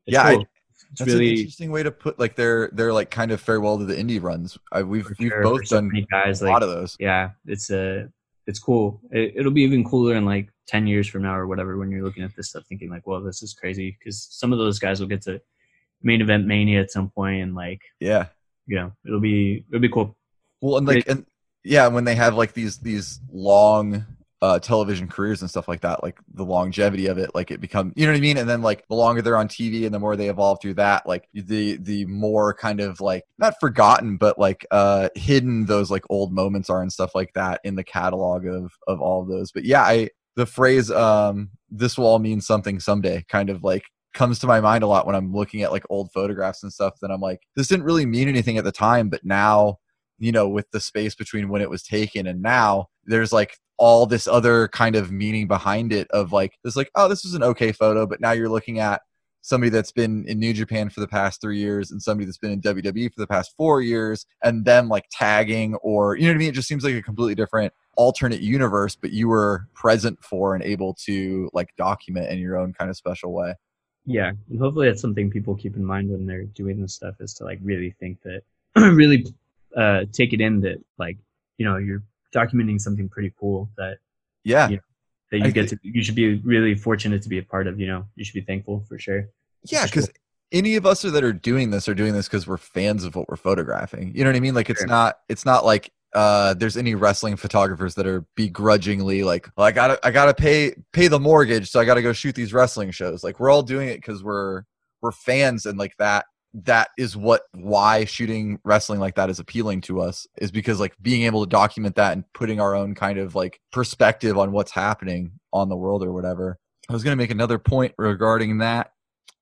yeah, cool. It's That's really an interesting way to put like their their like kind of farewell to the indie runs. I, we've we've sure, both done guys, a like, lot of those. Yeah, it's a it's cool. It, will be even cooler in like 10 years from now or whatever when you're looking at this stuff thinking like, well, this is crazy because some of those guys will get to main event mania at some point and like, yeah, you know, it'll be, it'll be cool. Well, and like, it, and yeah, when they have like these, these long uh, television careers and stuff like that, like the longevity of it, like it become, you know what I mean? And then like the longer they're on TV and the more they evolve through that, like the the more kind of like not forgotten, but like uh hidden those like old moments are and stuff like that in the catalog of of all of those. But yeah, I the phrase um this will all mean something someday kind of like comes to my mind a lot when I'm looking at like old photographs and stuff. Then I'm like, this didn't really mean anything at the time, but now, you know, with the space between when it was taken and now, there's like all this other kind of meaning behind it of like this like oh this was an okay photo but now you're looking at somebody that's been in New Japan for the past three years and somebody that's been in WWE for the past four years and them like tagging or you know what I mean? It just seems like a completely different alternate universe but you were present for and able to like document in your own kind of special way. Yeah and hopefully that's something people keep in mind when they're doing this stuff is to like really think that really uh take it in that like you know you're documenting something pretty cool that yeah. you know, that you I get to you should be really fortunate to be a part of you know you should be thankful for sure. Yeah because cool. any of us that are doing this are doing this because we're fans of what we're photographing. You know what i mean? Like it's sure. not it's not like uh there's any wrestling photographers that are begrudgingly like well, i gotta i gotta pay pay the mortgage so i gotta go shoot these wrestling shows. Like we're all doing it because we're we're fans and like that that is what why shooting wrestling like that is appealing to us is because like being able to document that and putting our own kind of like perspective on what's happening on the world or whatever. I was going to make another point regarding that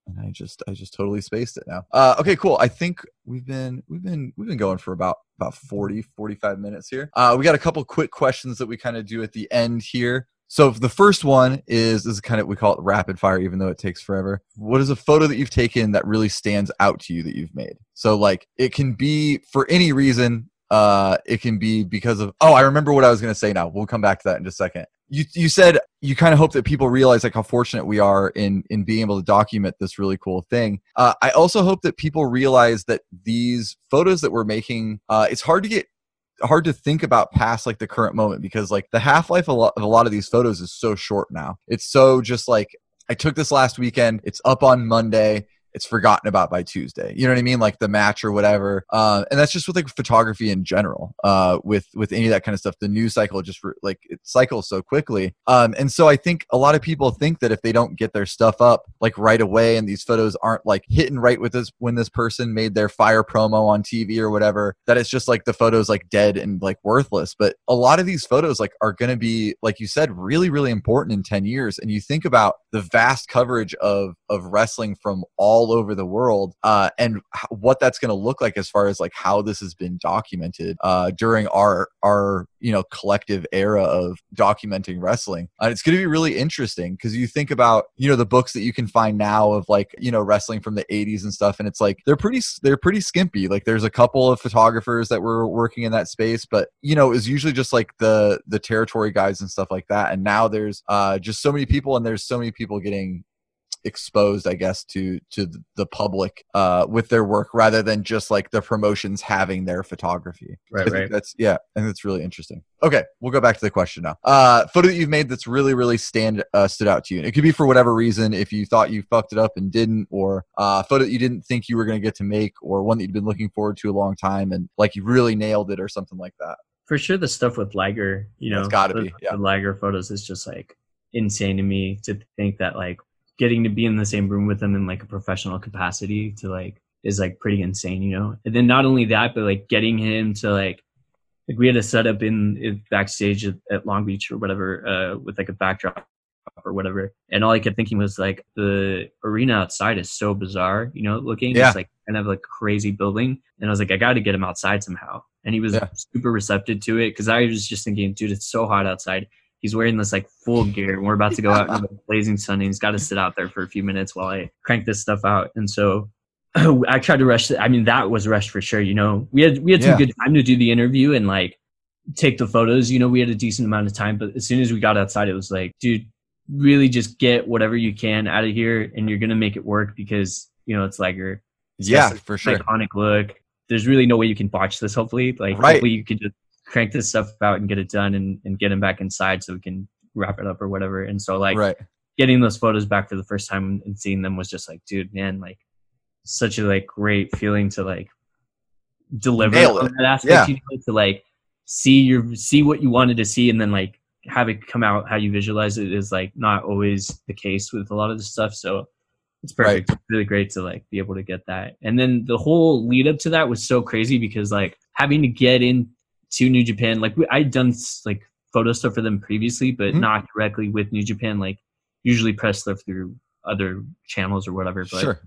and I just I just totally spaced it now. Uh okay, cool. I think we've been we've been we've been going for about about 40 45 minutes here. Uh we got a couple quick questions that we kind of do at the end here. So the first one is is kind of we call it rapid fire, even though it takes forever. What is a photo that you've taken that really stands out to you that you've made? So like it can be for any reason. Uh, it can be because of oh, I remember what I was gonna say. Now we'll come back to that in just a second. You you said you kind of hope that people realize like how fortunate we are in in being able to document this really cool thing. Uh, I also hope that people realize that these photos that we're making, uh, it's hard to get hard to think about past like the current moment because like the half life of a lot of these photos is so short now. It's so just like I took this last weekend. It's up on Monday it's forgotten about by Tuesday. You know what I mean? Like the match or whatever. Uh, and that's just with like photography in general. Uh, with with any of that kind of stuff, the news cycle just re- like it cycles so quickly. Um, and so I think a lot of people think that if they don't get their stuff up like right away, and these photos aren't like hitting right with this when this person made their fire promo on TV or whatever, that it's just like the photos like dead and like worthless. But a lot of these photos like are going to be like you said really really important in ten years. And you think about the vast coverage of of wrestling from all all over the world uh, and what that's going to look like as far as like how this has been documented uh, during our our you know collective era of documenting wrestling. Uh, it's going to be really interesting because you think about you know the books that you can find now of like you know wrestling from the 80s and stuff and it's like they're pretty they're pretty skimpy. Like there's a couple of photographers that were working in that space but you know it's usually just like the the territory guys and stuff like that and now there's uh just so many people and there's so many people getting exposed i guess to to the public uh with their work rather than just like the promotions having their photography. Right right. that's yeah and that's really interesting. Okay we'll go back to the question now. Uh photo that you've made that's really really stand uh, stood out to you. And it could be for whatever reason if you thought you fucked it up and didn't or uh photo that you didn't think you were going to get to make or one that you'd been looking forward to a long time and like you really nailed it or something like that. For sure the stuff with liger you know it's gotta the, be yeah. the liger photos is just like insane to me to think that like getting to be in the same room with them in like a professional capacity to like is like pretty insane, you know. And then not only that, but like getting him to like like we had a setup in, in backstage at, at, Long Beach or whatever uh, with like a backdrop or whatever, and all I kept thinking was like the arena outside is so bizarre, you know, looking. Yeah. It's like kind of like crazy building, and I was like, I got to get him outside somehow. And he was yeah. super receptive to it because I was just thinking, dude, it's so hot outside he's wearing this like full gear and we're about to go out in the blazing sun and he's got to sit out there for a few minutes while I crank this stuff out. And so I tried to rush. I mean, that was rushed for sure. You know, we had, we had some yeah. good time to do the interview and like take the photos. You know, we had a decent amount of time, but as soon as we got outside, it was like, dude, really just get whatever you can out of here and you're going to make it work because, you know, it's like your, yeah, for sure. Iconic look. There's really no way you can botch this. Hopefully, like right. hopefully you can just crank this stuff out and get it done and, and get him back inside so we can wrap it up or whatever. And so like right. getting those photos back for the first time and seeing them was just like, dude, man, like such a like great feeling to like deliver on that aspect, yeah. you know, to like see your see what you wanted to see and then like have it come out how you visualize it is like not always the case with a lot of the stuff. So it's perfect. Right. It's really great to like be able to get that. And then the whole lead up to that was so crazy because like having to get in to New Japan. Like we, I'd done like photo stuff for them previously, but mm-hmm. not directly with New Japan. Like usually press stuff through other channels or whatever. But sure.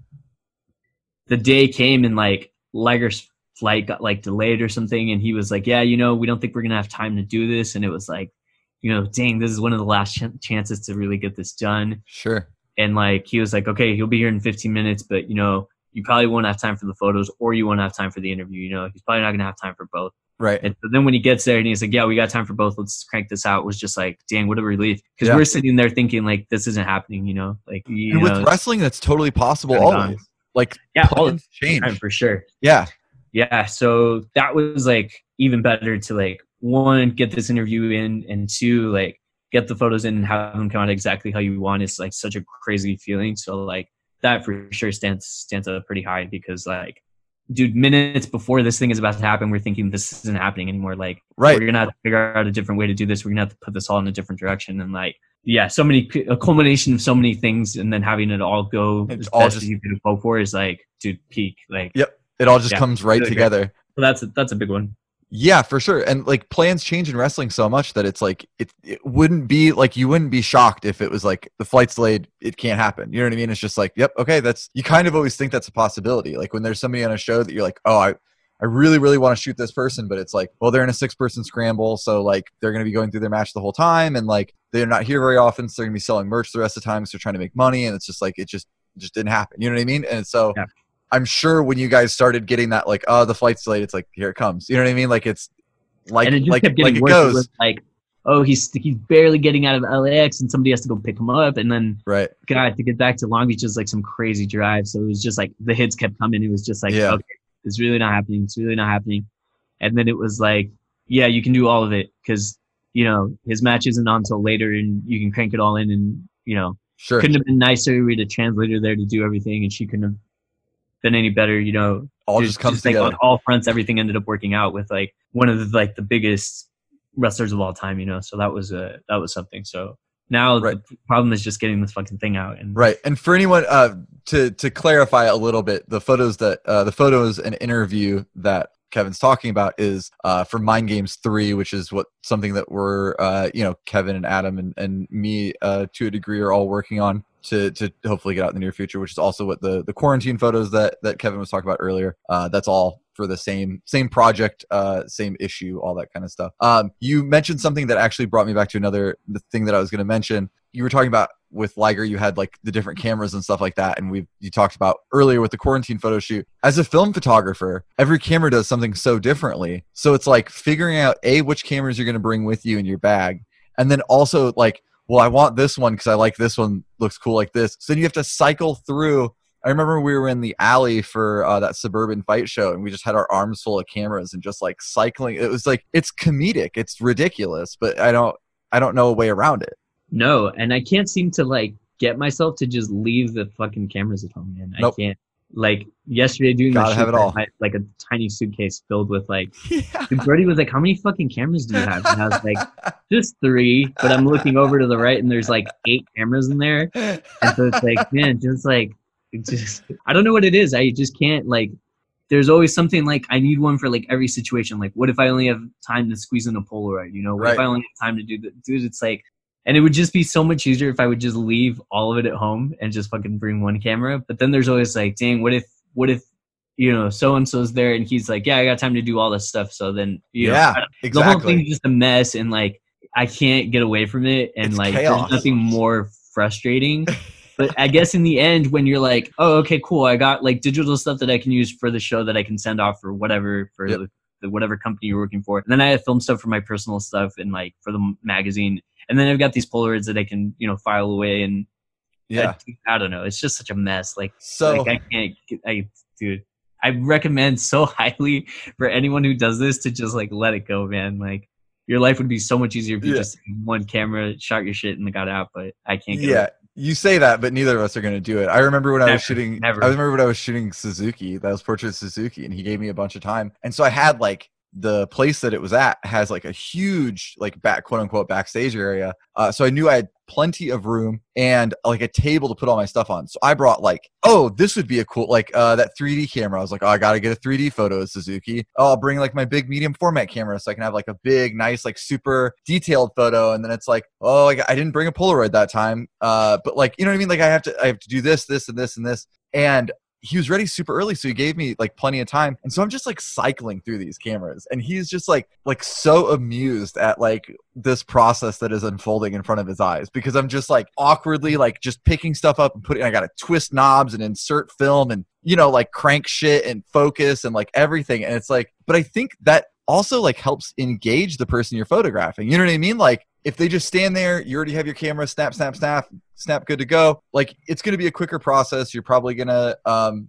the day came and like Liger's flight got like delayed or something, and he was like, "Yeah, you know, we don't think we're gonna have time to do this." And it was like, you know, dang, this is one of the last ch- chances to really get this done. Sure. And like he was like, "Okay, he'll be here in 15 minutes, but you know." You probably won't have time for the photos, or you won't have time for the interview. You know, he's probably not gonna have time for both. Right. And so then when he gets there and he's like, "Yeah, we got time for both. Let's crank this out." Was just like, "Dang, what a relief!" Because yeah. we're sitting there thinking like, "This isn't happening," you know. Like, you and with wrestling, that's totally possible. Always, like, yeah, plans change for sure. Yeah, yeah. So that was like even better to like one get this interview in, and two like get the photos in and have them come out exactly how you want. It's like such a crazy feeling. So like that for sure stands stands up pretty high because like dude, minutes before this thing is about to happen, we're thinking this isn't happening anymore. Like, right, we're gonna have to figure out a different way to do this. We're gonna have to put this all in a different direction. And like, yeah, so many a culmination of so many things, and then having it all go it's as all best just, as you could hope for is like, dude, peak. Like, yep, it all just yeah, comes right really together. Great. Well, that's a, that's a big one. Yeah, for sure. And like plans change in wrestling so much that it's like it, it wouldn't be like you wouldn't be shocked if it was like the flight's delayed, it can't happen. You know what I mean? It's just like, yep, okay, that's you kind of always think that's a possibility. Like when there's somebody on a show that you're like, oh, I I really, really want to shoot this person, but it's like, well, they're in a six person scramble. So like they're to be going through their match the whole time. And like they're not here very often. So they're to be selling merch the rest of the time. So they're trying to make money. And it's just like, it just, just didn't happen. You know what I mean? And so yeah. I'm sure when you guys started getting that, like, oh, the flight's delayed, it's like, here it comes. You know what I mean? Like it's like, and it like, like it goes. like, oh, he's he's barely getting out of LAX, and somebody has to go pick him up, and then right, God, to get back to Long Beach is like some crazy drive. So it was just like the hits kept coming. It was just like, Yeah. okay, it's really not happening. It's really not happening. And then it was like, yeah, you can do all of it because you know his match isn't on until later, and you can crank it all in, and you know sure. couldn't have been nicer. We had a translator there to do everything, and she couldn't have been any better. You know, All just comes like together. on all fronts. Everything ended up working out with like one of the like the biggest wrestlers of all time. You know, so that was a that was something. So now Right. the problem is just getting this fucking thing out. And Right, and for anyone uh, to to clarify a little bit, the photos that uh, the photos and interview that Kevin's talking about is uh, for Mind Games Three, which is what something that we're uh, you know Kevin and Adam and and me uh, to a degree are all working on to to hopefully get out in the near future. Which is also what the the quarantine photos that that Kevin was talking about earlier. Uh, that's all for the same same project, uh, same issue, all that kind of stuff. Um, you mentioned something that actually brought me back to another the thing that I was going to mention. You were talking about with Liger, you had like the different cameras and stuff like that, and we you talked about earlier with the quarantine photo shoot. As a film photographer, every camera does something so differently. So it's like figuring out a which cameras you're going to bring with you in your bag, and then also like, well, I want this one because I like this one looks cool like this. So then you have to cycle through. I remember we were in the alley for uh, that suburban fight show, and we just had our arms full of cameras and just like cycling. It was like it's comedic, it's ridiculous, but I don't I don't know a way around it. no, and I can't seem to like get myself to just leave the fucking cameras at home, man. Nope. I can't. Like yesterday doing Gotta the have it all. I like a tiny suitcase filled with like Yeah. And Brody was like, "How many fucking cameras do you have?" And I was like, "Just three. But I'm looking over to the right, and there's like eight cameras in there. And so it's like, man, just like, just I don't know what it is. I just can't like. There's always something like I need one for like every situation. Like, what if I only have time to squeeze in a Polaroid? You know, what if I only have time to do that? Dude, it's like, and it would just be so much easier if I would just leave all of it at home and just fucking bring one camera. But then there's always like, dang, what if, what if, you know, so and so's there and he's like, yeah, I got time to do all this stuff. So then, you know, yeah, I the whole exactly. thing's just a mess and like i can't get away from it and It's like chaos. there's nothing more frustrating but i guess in the end when you're like oh okay cool i got like digital stuff that i can use for the show that i can send off for whatever for Yep. the, the whatever company you're working for and then i have film stuff for my personal stuff and like for the magazine and then i've got these polaroids that i can you know file away and yeah. I, I don't know it's just such a mess like So like I can't. get- I dude. I recommend so highly for anyone who does this to just like let it go, man. Like your life would be so much easier if you Yeah. just one camera, shot your shit, and got out. But I can't. Get yeah, away. you say that, but neither of us are going to do it. I remember when I was shooting. never. I remember when I was shooting Suzuki. That was portrait Suzuki, and he gave me a bunch of time, and so I had like the place that it was at has like a huge like back quote unquote backstage area. Uh, so I knew I had plenty of room and like a table to put all my stuff on. So I brought like, oh, this would be a cool like uh, that 3D camera. I was like, oh, I got to get a 3D photo of Suzuki. Oh, I'll bring like my big medium format camera so I can have like a big, nice, like super detailed photo. And then it's like, oh, I, I didn't bring a Polaroid that time. Uh, but like, you know what I mean? Like I have to, I have to do this, this, and this, and this. And he was ready super early so he gave me like plenty of time. And so i'm just like cycling through these cameras and he's just like like so amused at like this process that is unfolding in front of his eyes because i'm just like awkwardly like just picking stuff up and putting i gotta twist knobs and insert film and you know like crank shit and focus and like everything. And it's like but i think that also like helps engage the person you're photographing. You know what i mean? Like if they just stand there you already have your camera snap snap snap snap good to go. Like it's going to be a quicker process. You're probably going to um,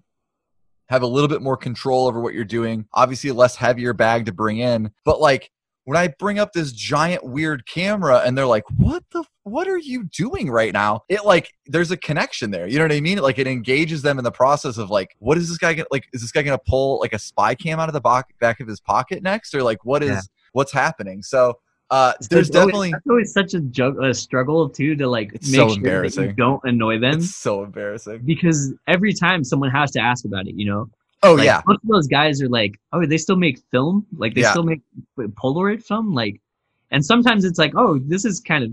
have a little bit more control over what you're doing obviously a less heavier bag to bring in. But like when i bring up this giant weird camera and they're like what the what are you doing right now? It like there's a connection there. You know what i mean? Like it engages them in the process of like what is this guy gonna like is this guy gonna pull like a spy cam out of the back back of his pocket next? Or like what is Yeah. what's happening? So uh there's it's always- definitely that's always such a, jug- a struggle too to like It's make so sure that you embarrassing. don't annoy them it's so embarrassing because every time someone has to ask about it, you know. oh Like, yeah most of those guys are like, oh, they still make film, like they Yeah. still make Polaroid film, like, and sometimes it's like, oh, this is kind of.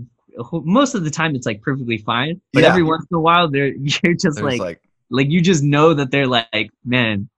Most of the time, it's like perfectly fine, but Yeah. every once in a while, they're you're just like, like like you just know that they're like, man,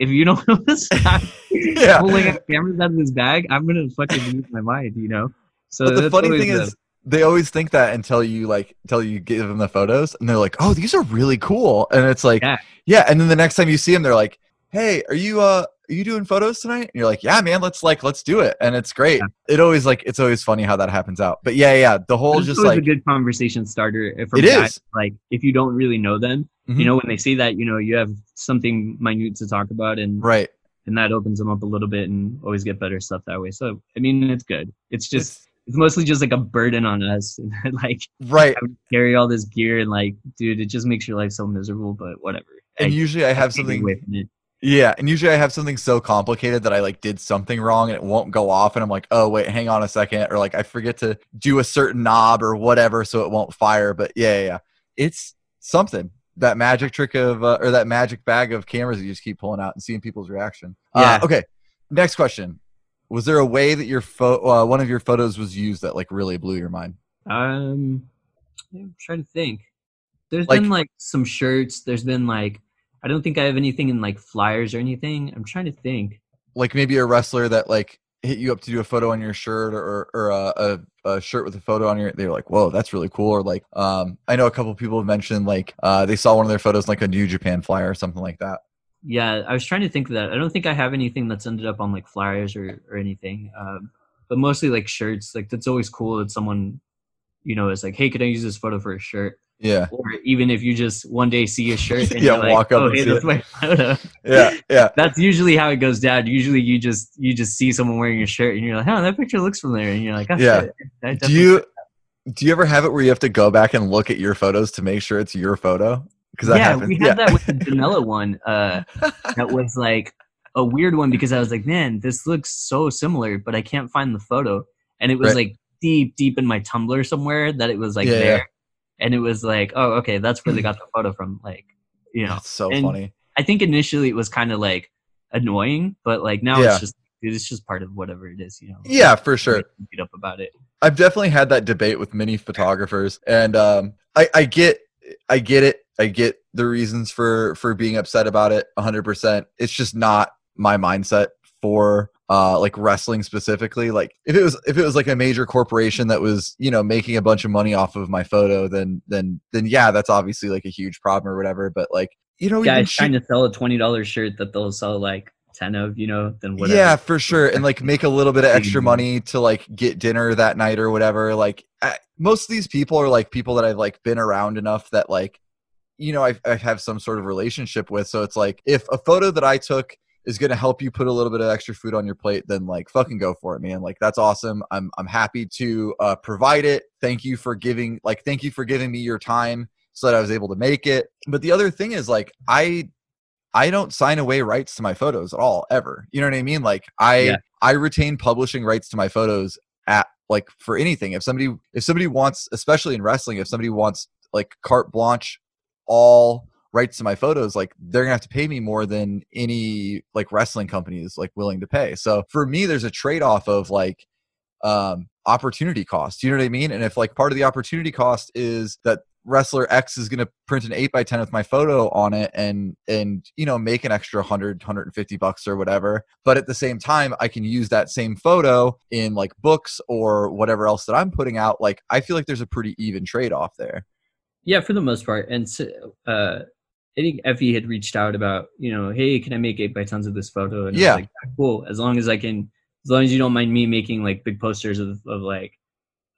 if you don't know this guy Yeah. pulling out cameras out of his bag, I'm gonna fucking lose my mind, you know. So But the funny thing the- is, they always think that until you like until you give them the photos, and they're like, "Oh, these are really cool," and it's like, Yeah. yeah. And then the next time you see them, they're like, "Hey, are you uh are you doing photos tonight?" And you're like, "Yeah, man, let's like let's do it," and it's great. Yeah. It always like it's always funny how that happens out. But yeah, yeah, the whole just like a good conversation starter. If It guys, is. like if you don't really know them, Mhm. you know, when they see that, you know, you have something minute to talk about, and right. and that opens them up a little bit, and always get better stuff that way. So I mean, it's good. It's just It's- it's mostly just like a burden on us, and like right. carry all this gear and like, dude, it just makes your life so miserable. But whatever. And I- usually I have take something from. Yeah, and usually I have something so complicated that I like did something wrong and it won't go off, and I'm like, oh wait, hang on a second, or like I forget to do a certain knob or whatever, so it won't fire. But yeah, yeah, yeah. it's something that magic trick of uh, or that magic bag of cameras that you just keep pulling out and seeing people's reaction. Uh, okay. Next question: Was there a way that your pho- uh, one of your photos was used that like really blew your mind? Um, I'm trying to think. There's Like- been like some shirts. There's been like I don't think I have anything in like flyers or anything. I'm trying to think. like maybe a wrestler that like hit you up to do a photo on your shirt or or a, a, a shirt with a photo on your they're like whoa that's really cool or like um i know a couple people have mentioned like uh they saw one of their photos like a new japan flyer or something like that Yeah, I was trying to think of that. I don't think I have anything that's ended up on like flyers or or anything. Um, but mostly like shirts. Like that's always cool that someone, you know, is like, hey, could I use this photo for a shirt? Yeah Or even if you just one day see a shirt and Yeah, like, walk up oh, hey, that's it. my photo. yeah yeah that's usually how it goes down. Usually you just you just see someone wearing a shirt and you're like, oh, that picture looks familiar, and you're like, oh, Yeah. shit, do you do you ever have it where you have to go back and look at your photos to make sure it's your photo because yeah, happens we had that with the Janela one. Uh, that was like a weird one because I was like, man, this looks so similar, but I can't find the photo. And it was Right. like deep, deep in my Tumblr somewhere that it was like Yeah, yeah. there. And it was like, oh, okay, that's where they got the photo from. Like, you know, that's so And- funny I think initially it was kind of like annoying, but like now Yeah. it's just, it's just part of whatever it is, you know. yeah for sure Beat up about it. I've definitely had that debate with many photographers, and um, I, I get, I get it. I get the reasons for for being upset about it. 100. percent It's just not my mindset for uh, like wrestling specifically. Like if it was if it was like a major corporation that was you know making a bunch of money off of my photo, then then then yeah, that's obviously like a huge problem or whatever. But like you know, Guys shoot- trying to sell a twenty dollars shirt that they'll sell like ten of, you know, then whatever. Yeah, for sure, and like make a little bit of extra money to like get dinner that night or whatever. Like I, most of these people are like people that I've like been around enough that like you know I, I have some sort of relationship with. So it's like if a photo that I took is going to help you put a little bit of extra food on your plate, then like fucking go for it, man. Like that's awesome. I'm I'm happy to uh, provide it. Thank you for giving like thank you for giving me your time so that I was able to make it. But the other thing is like I I don't sign away rights to my photos at all ever. You know what I mean? Like I Yeah. I retain publishing rights to my photos at like for anything. If somebody if somebody wants especially in wrestling if somebody wants like carte blanche all rights to my photos like they're to have to pay me more than any like wrestling company is like willing to pay. So for me there's a trade-off of like um opportunity cost. You know what I mean? And if like part of the opportunity cost is that wrestler X is going to print an 8 by 10 with my photo on it and and you know make an extra 100 150 bucks or whatever but at the same time I can use that same photo in like books or whatever else that I'm putting out like I feel like there's a pretty even trade off there Yeah, for the most part. And so, uh, I think Effy had reached out about, you know, hey, can I make eight by tons of this photo? And I was Yeah. like, cool. As long as I can, as long as you don't mind me making like big posters of, of like,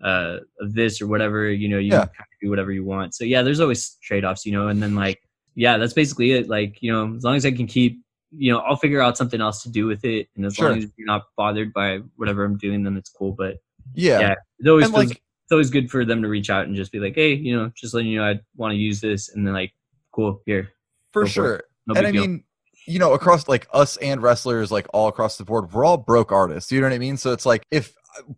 uh, of this or whatever, you know, you Yeah. can kind of do whatever you want. So yeah, there's always trade offs, you know, and then like, yeah, that's basically it. Like, you know, as long as I can keep, you know, I'll figure out something else to do with it. And as Sure. long as you're not bothered by whatever I'm doing, then it's cool. But yeah, yeah, it always feels like it's always good for them to reach out and just be like, hey, you know, just letting you know I want to use this, and then like, cool, here, for go for sure no and I deal. mean, you know, across like us and wrestlers, like all across the board, we're all broke artists. You know what I mean? So it's like if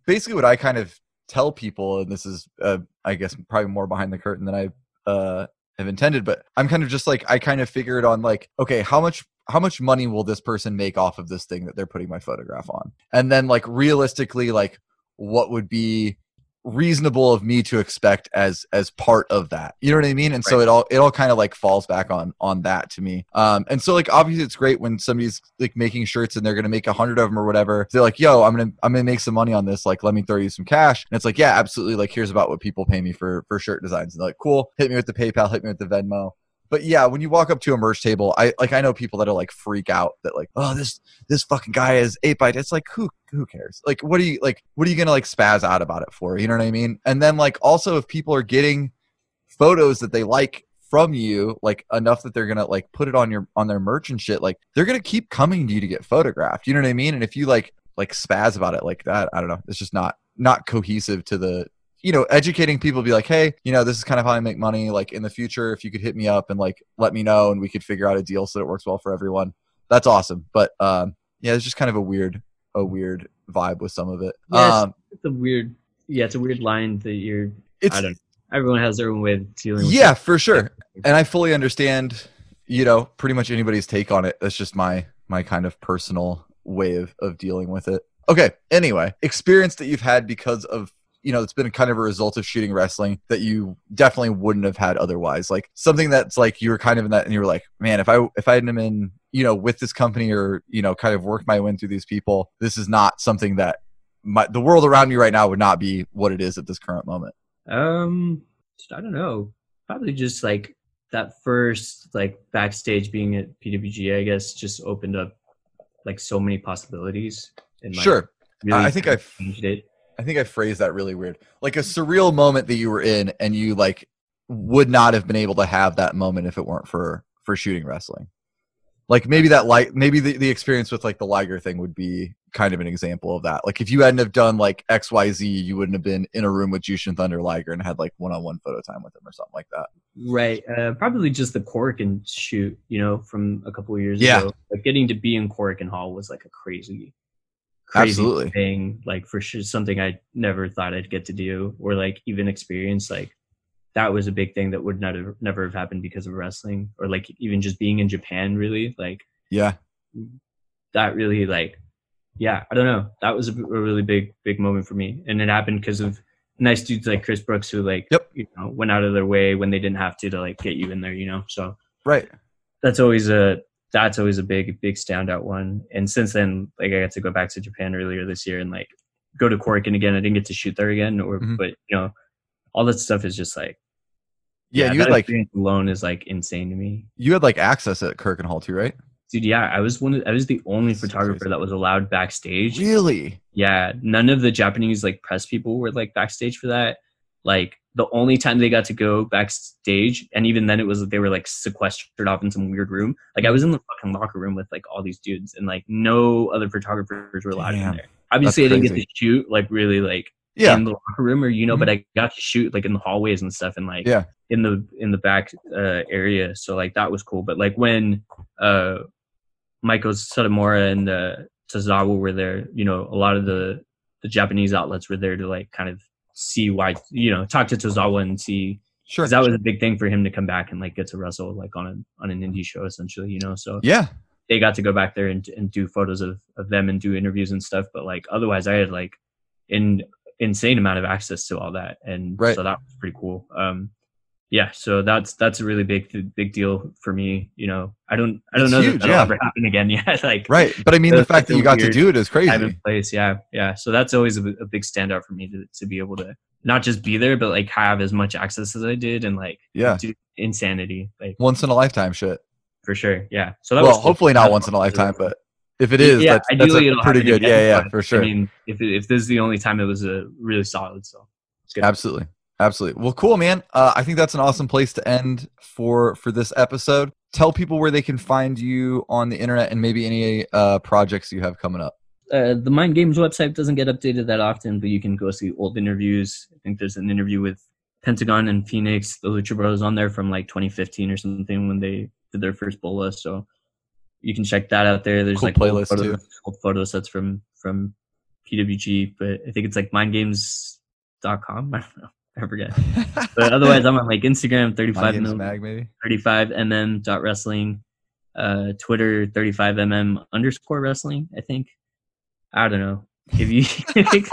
basically what I kind of tell people, and this is, uh, I guess, probably more behind the curtain than I uh, have intended, but I'm kind of just like I kind of figured on like, okay, how much how much money will this person make off of this thing that they're putting my photograph on, and then like realistically, like what would be reasonable of me to expect as as part of that. You know what i mean? And right. so it all it all kind of like falls back on on that to me. Um and so like obviously it's great when somebody's like making shirts and they're gonna make a hundred of them or whatever. They're like yo i'm gonna i'm gonna make some money on this. Like let me throw you some cash. And it's like yeah absolutely. Like here's about what people pay me for for shirt designs. And they're like cool. Hit me with the paypal. Hit me with the venmo but yeah, when you walk up to a merch table, I like I know people that are like freak out that like, oh this this fucking guy is eight by. It's like who who cares? Like what are you like what are you gonna like spaz out about it for? You know what I mean? And then like also if people are getting photos that they like from you like enough that they're gonna like put it on your on their merch and shit, like they're gonna keep coming to you to get photographed. You know what I mean? And if you like like spaz about it like that, I don't know. It's just not not cohesive to the you know, educating people be like, hey, you know, this is kind of how I make money. Like in the future, if you could hit me up and like let me know and we could figure out a deal so that it works well for everyone. That's awesome. But um yeah, it's just kind of a weird a weird vibe with some of it. Yeah, um, it's, a weird yeah, it's a weird line that you're it's, I don't everyone has their own way of dealing Yeah, it. for sure. And I fully understand, you know, pretty much anybody's take on it. That's just my my kind of personal way of, of dealing with it. Okay. Anyway, experience that you've had because of you know, it's been kind of a result of shooting wrestling that you definitely wouldn't have had otherwise. Like something that's like you were kind of in that, and you were like, man, if I if I hadn't been you know with this company or you know kind of worked my way through these people, this is not something that my the world around me right now would not be what it is at this current moment. Um, I don't know. Probably just like that first like backstage being at PWG, I guess, just opened up like so many possibilities. And like, sure, really I think I've changed it I think I phrased that really weird. Like a surreal moment that you were in and you like would not have been able to have that moment if it weren't for for shooting wrestling. Like maybe that like maybe the, the experience with like the Liger thing would be kind of an example of that. Like if you hadn't have done like XYZ, you wouldn't have been in a room with Jushin Thunder Liger and had like one on one photo time with him or something like that. Right. Uh, probably just the Korakuen shoot, you know, from a couple years yeah. ago. Like getting to be in Korakuen Hall was like a crazy crazy Absolutely. thing, like for sure something I never thought I'd get to do or like even experience. Like that was a big thing that would never never have happened because of wrestling or like even just being in Japan. Really, like yeah, that really like yeah, I don't know. That was a, a really big big moment for me, and it happened because of nice dudes like Chris Brooks who like yep. you know went out of their way when they didn't have to to like get you in there. You know, so right. That's always a that's always a big big standout one. And since then like i got to go back to japan earlier this year and like go to Korakuen again i didn't get to shoot there again or mm-hmm. but you know all that stuff is just like yeah, yeah you had like alone is like insane to me. You had like access at Korakuen Hall too right? Dude yeah i was one of, i was the only That's photographer that was allowed backstage. Really? Yeah none of the japanese like press people were like backstage for that. Like the only time they got to go backstage, and even then it was like they were like sequestered off in some weird room. Like I was in the fucking locker room with like all these dudes, and like no other photographers were allowed Damn. in there. Obviously, I didn't get to shoot like really like yeah. in the locker room or you know, mm-hmm. but I got to shoot like in the hallways and stuff, and like yeah. in the in the back uh, area. So like that was cool. But like when uh, Meiko Satomura and uh, Tozawa were there, you know, a lot of the the Japanese outlets were there to like kind of see why you know talk to Tozawa and see sure that was a big thing for him to come back and like get to wrestle like on a on an indie show essentially you know? So yeah. they got to go back there and, and do photos of, of them and do interviews and stuff but like otherwise I had like an insane amount of access to all that and right. so that was pretty cool. Um yeah so that's that's a really big big deal for me you know. I don't i don't it's know huge, that that'll yeah. ever happen again yet like right but i mean the fact that you got to do it is crazy. place yeah yeah. So that's always a, a, big standout for me to, to be able to not just be there but like have as much access as i did and like yeah. do insanity like once in a lifetime shit. For sure yeah. So that well hopefully not once in a lifetime but if it is yeah, that's, ideally that's pretty good again, yeah yeah for sure. i mean if, if this is the only time it was a really solid so absolutely Absolutely. Well, cool, man. Uh, I think that's an awesome place to end for for this episode. Tell people where they can find you on the internet and maybe any uh, projects you have coming up. Uh, the Mind Games website doesn't get updated that often, but you can go see old interviews. I think there's an interview with Pentagon and Phoenix, the Lucha Bros, on there from like 2015 or something when they did their first bola. So you can check that out there. There's cool like playlist old photos, too. old photo sets from from PWG, but I think it's like mindgames.com. I don't know. I forget. but otherwise, I'm on like Instagram, 35 mm, mag maybe 35 mm dot wrestling, uh, Twitter, 35 mm underscore wrestling. I think. I don't know. If you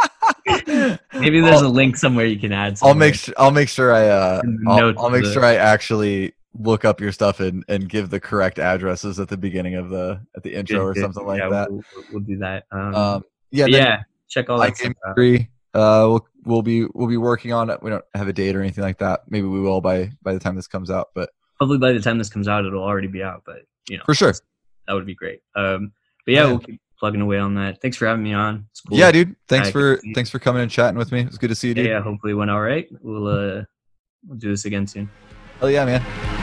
Maybe there's a link somewhere you can add. Somewhere. I'll make sure. I'll make sure I. Uh, I'll, I'll make the... sure I actually look up your stuff and, and give the correct addresses at the beginning of the at the intro good, or something like yeah, that. We'll, we'll do that. Um, um, yeah, yeah. Check all that stuff out. Uh, we'll we'll be we'll be working on it. We don't have a date or anything like that. Maybe we will by by the time this comes out. But hopefully by the time this comes out, it'll already be out. But you know, for sure, that would be great. Um, but yeah, yeah. we'll keep plugging away on that. Thanks for having me on. Cool. Yeah, dude. Thanks I for thanks for coming and chatting with me. It was good to see you, dude. Yeah, yeah hopefully it went all right. We'll uh we'll do this again soon. Hell yeah, man.